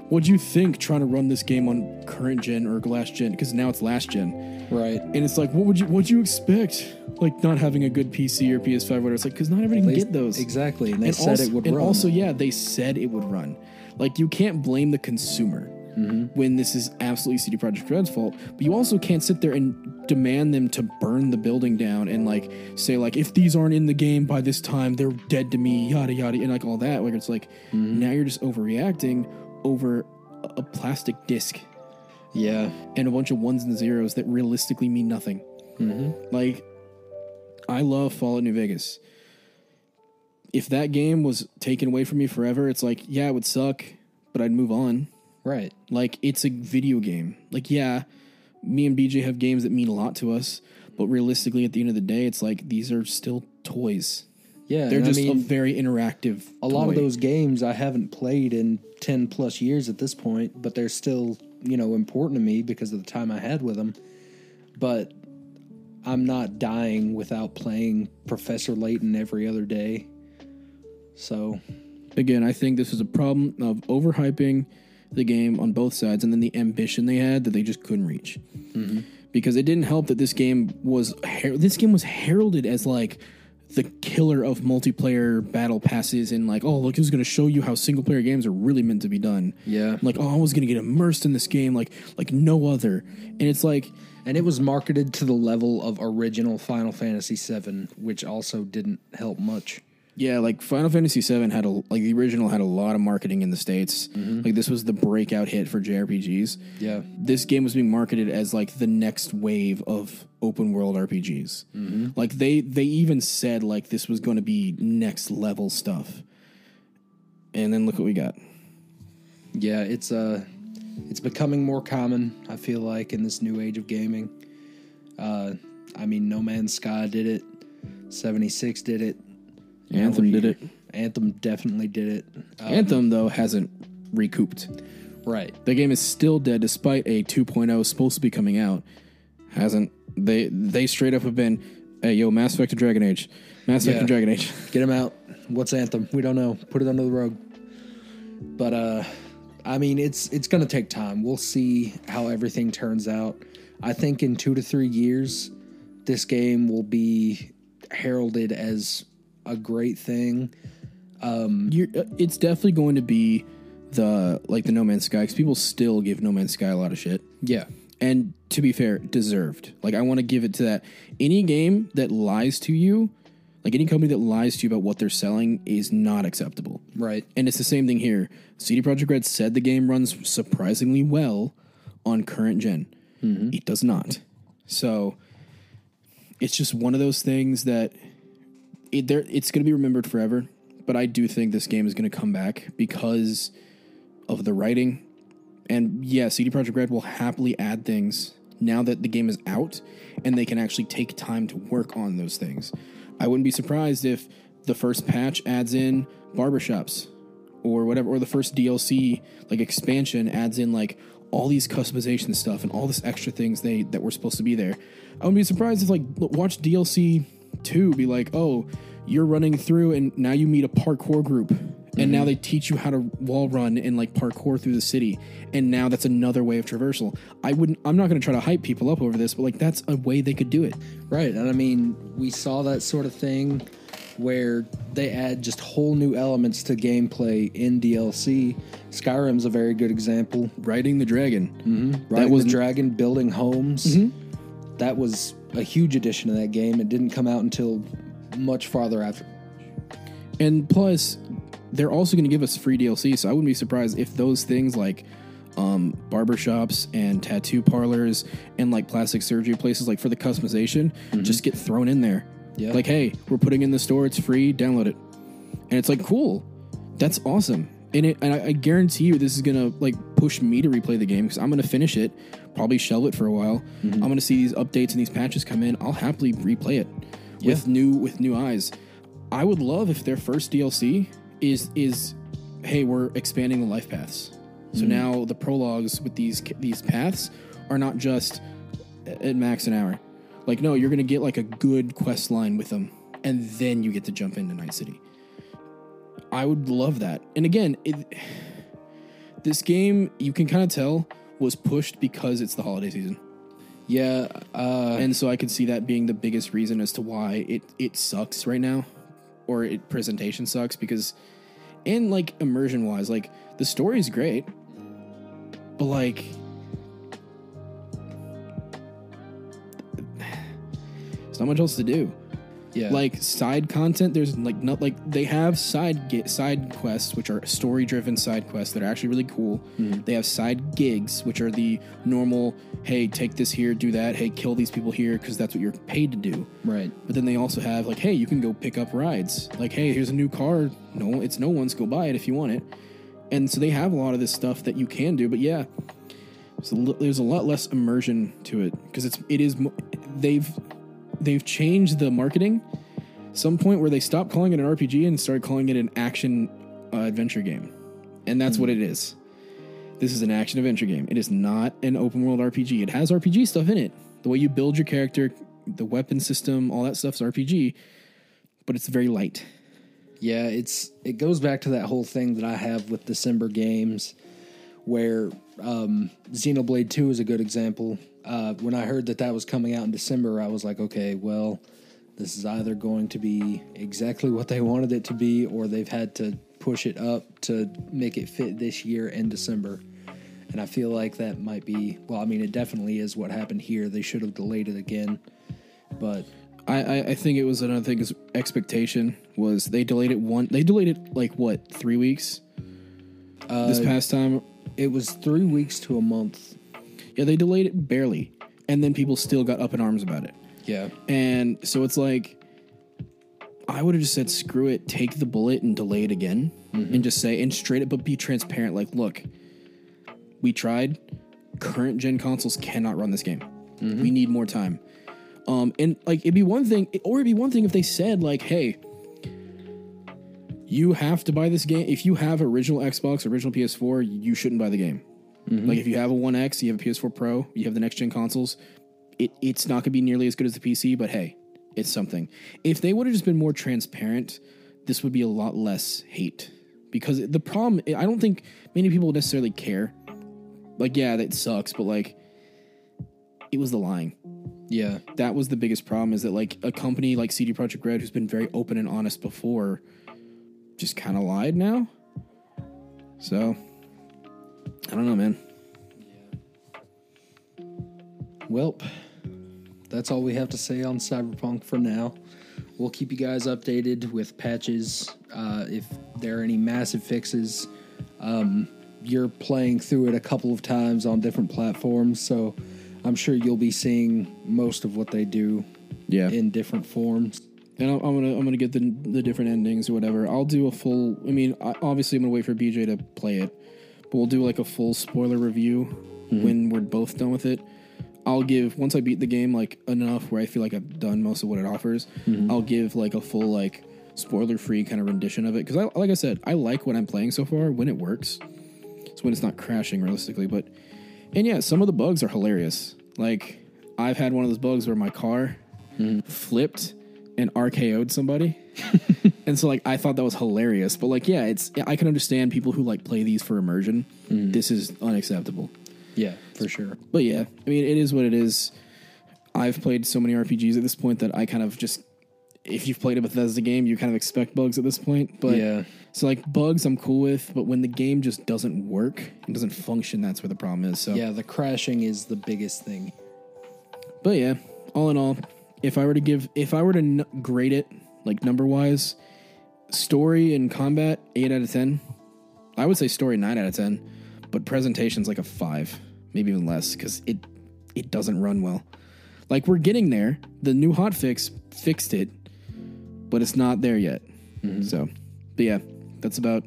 What'd you think trying to run this game on current gen or last gen? Because now it's last gen. Right. And it's like, what would you what'd you expect? Like not having a good PC or PS5, whatever. It's like because not everybody can get those. Exactly. And they And said also, it would and run. also, yeah, they said it would run. Like you can't blame the consumer Mm-hmm. when this is absolutely CD Projekt Red's fault. But you also can't sit there and demand them to burn the building down and like say like if these aren't in the game by this time, they're dead to me. Yada yada and like all that. Like it's like Mm-hmm. now you're just overreacting over a- plastic disc yeah. and a bunch of ones and zeros that realistically mean nothing. Mm-hmm. Like, I love Fallout New Vegas. If that game was taken away from me forever, it's like, yeah, it would suck, but I'd move on. Right. Like, it's a video game. Like, yeah, me and BJ have games that mean a lot to us, but realistically, at the end of the day, it's like these are still toys. Yeah. They're and I just a very interactive. a lot of those games I haven't played in 10 plus years at this point, but they're still, you know, important to me because of the time I had with them. But I'm not dying without playing Professor Layton every other day. So, Again, I think this is a problem of overhyping the game on both sides, and then the ambition they had that they just couldn't reach. Mm-hmm. Because it didn't help that this game was her- this game was heralded as like the killer of multiplayer battle passes, and like, oh, look, it was going to show you how single player games are really meant to be done. Yeah. like, oh, I was going to get immersed in this game like like no other, and it's like. and it was marketed to the level of original Final Fantasy VII, which also didn't help much. Yeah, like Final Fantasy VII had a like the original had a lot of marketing in the states. Like this was the breakout hit for JRPGs. Yeah. This game was being marketed as like the next wave of open world RPGs. Like they they even said like this was going to be next level stuff. And then look what we got. Yeah, it's uh it's becoming more common, I feel like, in this new age of gaming. Uh I mean No Man's Sky did it. 76 did it. Anthem did it. Anthem definitely did it. Uh, Anthem though hasn't recouped. right. The game is still dead despite a 2.0 supposed to be coming out. Hasn't they they straight up have been hey yo Mass Effect and Dragon Age. Mass Effect Yeah. and Dragon Age. Get them out. What's Anthem? We don't know. Put it under the rug. But uh I mean it's it's going to take time. We'll see how everything turns out. I think in 2 to 3 years this game will be heralded as a great thing. You're, uh, it's definitely going to be the like the No Man's Sky because people still give No Man's Sky a lot of shit. Yeah. And to be fair, deserved. Like I want to give it to that. Any game that lies to you, like any company that lies to you about what they're selling, is not acceptable. Right. And it's the same thing here. CD Projekt Red said the game runs surprisingly well on current general It does not. So it's just one of those things that it, there it's going to be remembered forever. But I do think this game is going to come back because of the writing. And yeah, CD Projekt Red will happily add things now that the game is out and they can actually take time to work on those things. I wouldn't be surprised if the first patch adds in barbershops or whatever, or the first DLC like expansion adds in like all these customization stuff and all this extra things they that were supposed to be there. I wouldn't be surprised if like watch DLC two be like, oh, you're running through and now you meet a parkour group. And now they teach you how to wall run and like parkour through the city. And now that's another way of traversal. I wouldn't I'm not gonna try to hype people up over this, but like that's a way they could do it. Right. And I mean, we saw that sort of thing where they add just whole new elements to gameplay in DLC. Skyrim's a very good example. Riding the dragon. Mm-hmm. Riding was- the dragon, building homes. That was a huge addition to that game. It didn't come out until much farther after. And plus, they're also going to give us free DLC, so I wouldn't be surprised if those things like um, barbershops and tattoo parlors and like plastic surgery places, like for the customization, just get thrown in there. Yeah. Like, hey, we're putting in the store, it's free, download it. And it's like, cool, that's awesome. And, it, and I, I guarantee you, this is gonna like push me to replay the game because I'm gonna finish it, probably shelve it for a while. Mm-hmm. I'm gonna see these updates and these patches come in. I'll happily replay it with new with new eyes. I would love if their first DLC is is hey, we're expanding the life paths. So mm-hmm. now the prologues with these these paths are not just at max an hour. Like no, you're gonna get like a good quest line with them, and then you get to jump into Night City. I would love that. And again, it, this game you can kind of tell was pushed because it's the holiday season. Yeah. Uh, And so I could see that being the biggest reason as to why it it sucks right now, or it presentation sucks because, and like immersion wise, like the story is great, but like. There's not much else to do. Yeah. Like side content, there's like not like they have side side quests, which are story driven side quests that are actually really cool. Hmm. They have side gigs, which are the normal, hey, take this here, do that, hey, kill these people here, because that's what you're paid to do. right. But then they also have like, hey, you can go pick up rides. Like, hey, here's a new car. No, it's no one's. Go buy it if you want it. And so they have a lot of this stuff that you can do. But yeah, there's a, there's a lot less immersion to it because it's it is they've they've changed the marketing. Some point where they stopped calling it an RPG and started calling it an action uh, adventure game, and that's what it is. This is an action adventure game. It is not an open world RPG. It has RPG stuff in it. The way you build your character, the weapon system, all that stuff's RPG, but it's very light. Yeah, it's it goes back to that whole thing that I have with December games, where um, Xenoblade Two is a good example. Uh, when I heard that that was coming out in December, I was like, okay, well, this is either going to be exactly what they wanted it to be, or they've had to push it up to make it fit this year in December. And I feel like that might be well. I mean, it definitely is what happened here. They should have delayed it again, but I, I, think it was another thing. Is expectation was they delayed it one. They delayed it like what three weeks. this past time, it was three weeks to a month. yeah, they delayed it barely, and then people still got up in arms about it. Yeah. And so it's like, I would have just said, screw it, take the bullet and delay it again, and just say, and straight up, but be transparent. Like, look, we tried. Current gen consoles cannot run this game. We need more time. Um, and like, it'd be one thing, or it'd be one thing if they said, like, hey, you have to buy this game. If you have original Xbox, original PS4, you shouldn't buy the game. Mm-hmm. Like, if you have a One X, you have a PS4 Pro, you have the next gen consoles, it, it's not going to be nearly as good as the PC, but hey, it's something. If they would have just been more transparent, this would be a lot less hate. Because the problem, I don't think many people necessarily care. Like, yeah, that sucks, but like, it was the lying. Yeah. That was the biggest problem. Is that like a company like CD Projekt Red, who's been very open and honest before, just kind of lied now. So I don't know, man. Well, that's all we have to say on Cyberpunk for now. We'll keep you guys updated with patches. Uh, if there are any massive fixes, um, you're playing through it a couple of times on different platforms, so I'm sure you'll be seeing most of what they do Yeah. in different forms. And I'm, I'm gonna I'm gonna get the the different endings or whatever. I'll do a full. I mean, I, obviously I'm gonna wait for BJ to play it, but we'll do like a full spoiler review mm-hmm. when we're both done with it. I'll give once I beat the game like enough where I feel like I've done most of what it offers. Mm-hmm. I'll give like a full like spoiler free kind of rendition of it because I like I said I like what I'm playing so far when it works. It's when it's not crashing realistically, but and yeah, some of the bugs are hilarious. Like I've had one of those bugs where my car mm-hmm. flipped and RKO'd somebody. and so like I thought that was hilarious. But like yeah, it's I can understand people who like play these for immersion. Mm-hmm. This is unacceptable. Yeah, for sure. But yeah, I mean it is what it is. I've played so many RPGs at this point that I kind of just if you've played a Bethesda game, you kind of expect bugs at this point. But Yeah. so like bugs I'm cool with, but when the game just doesn't work and doesn't function, that's where the problem is. So Yeah, the crashing is the biggest thing. But yeah, all in all, if I were to give, if I were to n- grade it like number wise, story and combat eight out of ten. I would say story nine out of ten, but presentation's like a five, maybe even less, because it it doesn't run well. Like we're getting there. The new hotfix fixed it, but it's not there yet. Mm-hmm. So, but yeah, that's about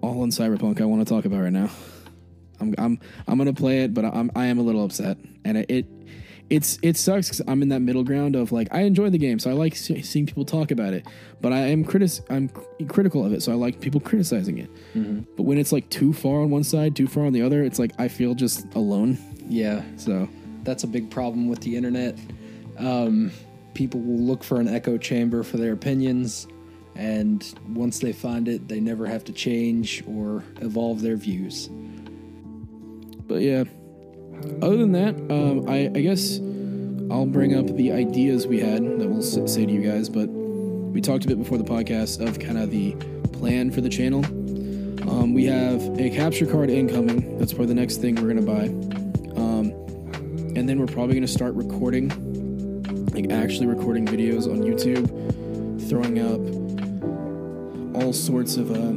all in Cyberpunk I want to talk about right now. I'm I'm I'm gonna play it, but I'm I am a little upset, and it, it it's it sucks because I'm in that middle ground of like I enjoy the game, so I like see- seeing people talk about it, but I am critis I'm critical of it, so I like people criticizing it. But when it's like too far on one side, too far on the other, it's like I feel just alone. Yeah, So that's a big problem with the internet. Um, people will look for an echo chamber for their opinions, and once they find it, they never have to change or evolve their views. But yeah, other than that, um, I, I guess I'll bring up the ideas we had that we'll say to you guys. But we talked a bit before the podcast of kind of the plan for the channel. Um, we have a capture card incoming. That's probably the next thing we're gonna buy. Um, and then we're probably gonna start recording, like actually recording videos on YouTube, throwing up all sorts of uh,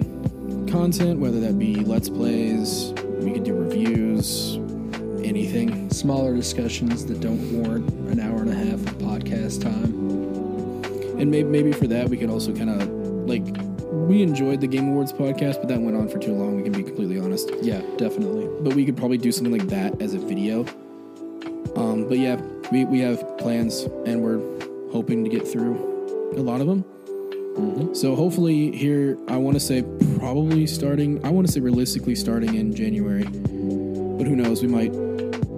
content, whether that be let's plays, we could do reviews, anything. Smaller discussions that don't warrant an hour and a half of podcast time. And maybe maybe for that we could also kind of like we enjoyed the Game Awards podcast, but that went on for too long. We can be completely honest. Yeah, definitely. But we could probably do something like that as a video. Um, but yeah, we, we have plans and we're hoping to get through a lot of them. So hopefully here, I want to say probably starting. I want to say realistically starting in January, but who knows? We might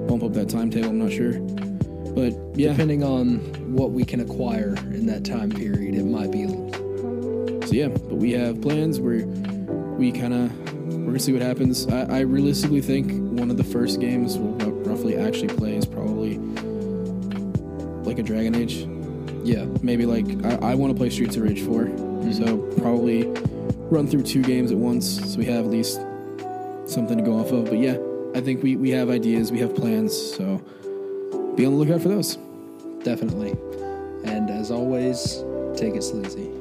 bump up that timetable. I'm not sure. But yeah, Depending on what we can acquire in that time period, it might be. So yeah, but we have plans where we kind of we're gonna see what happens. I, I realistically think one of the first games we'll roughly actually play is probably like a Dragon Age. Yeah, Maybe like I, I want to play Streets of Rage 4 mm-hmm. so probably run through two games at once, so we have at least something to go off of. But yeah, I think we we have ideas, we have plans, so be on the lookout for those. definitely. And as always, take it sleazy.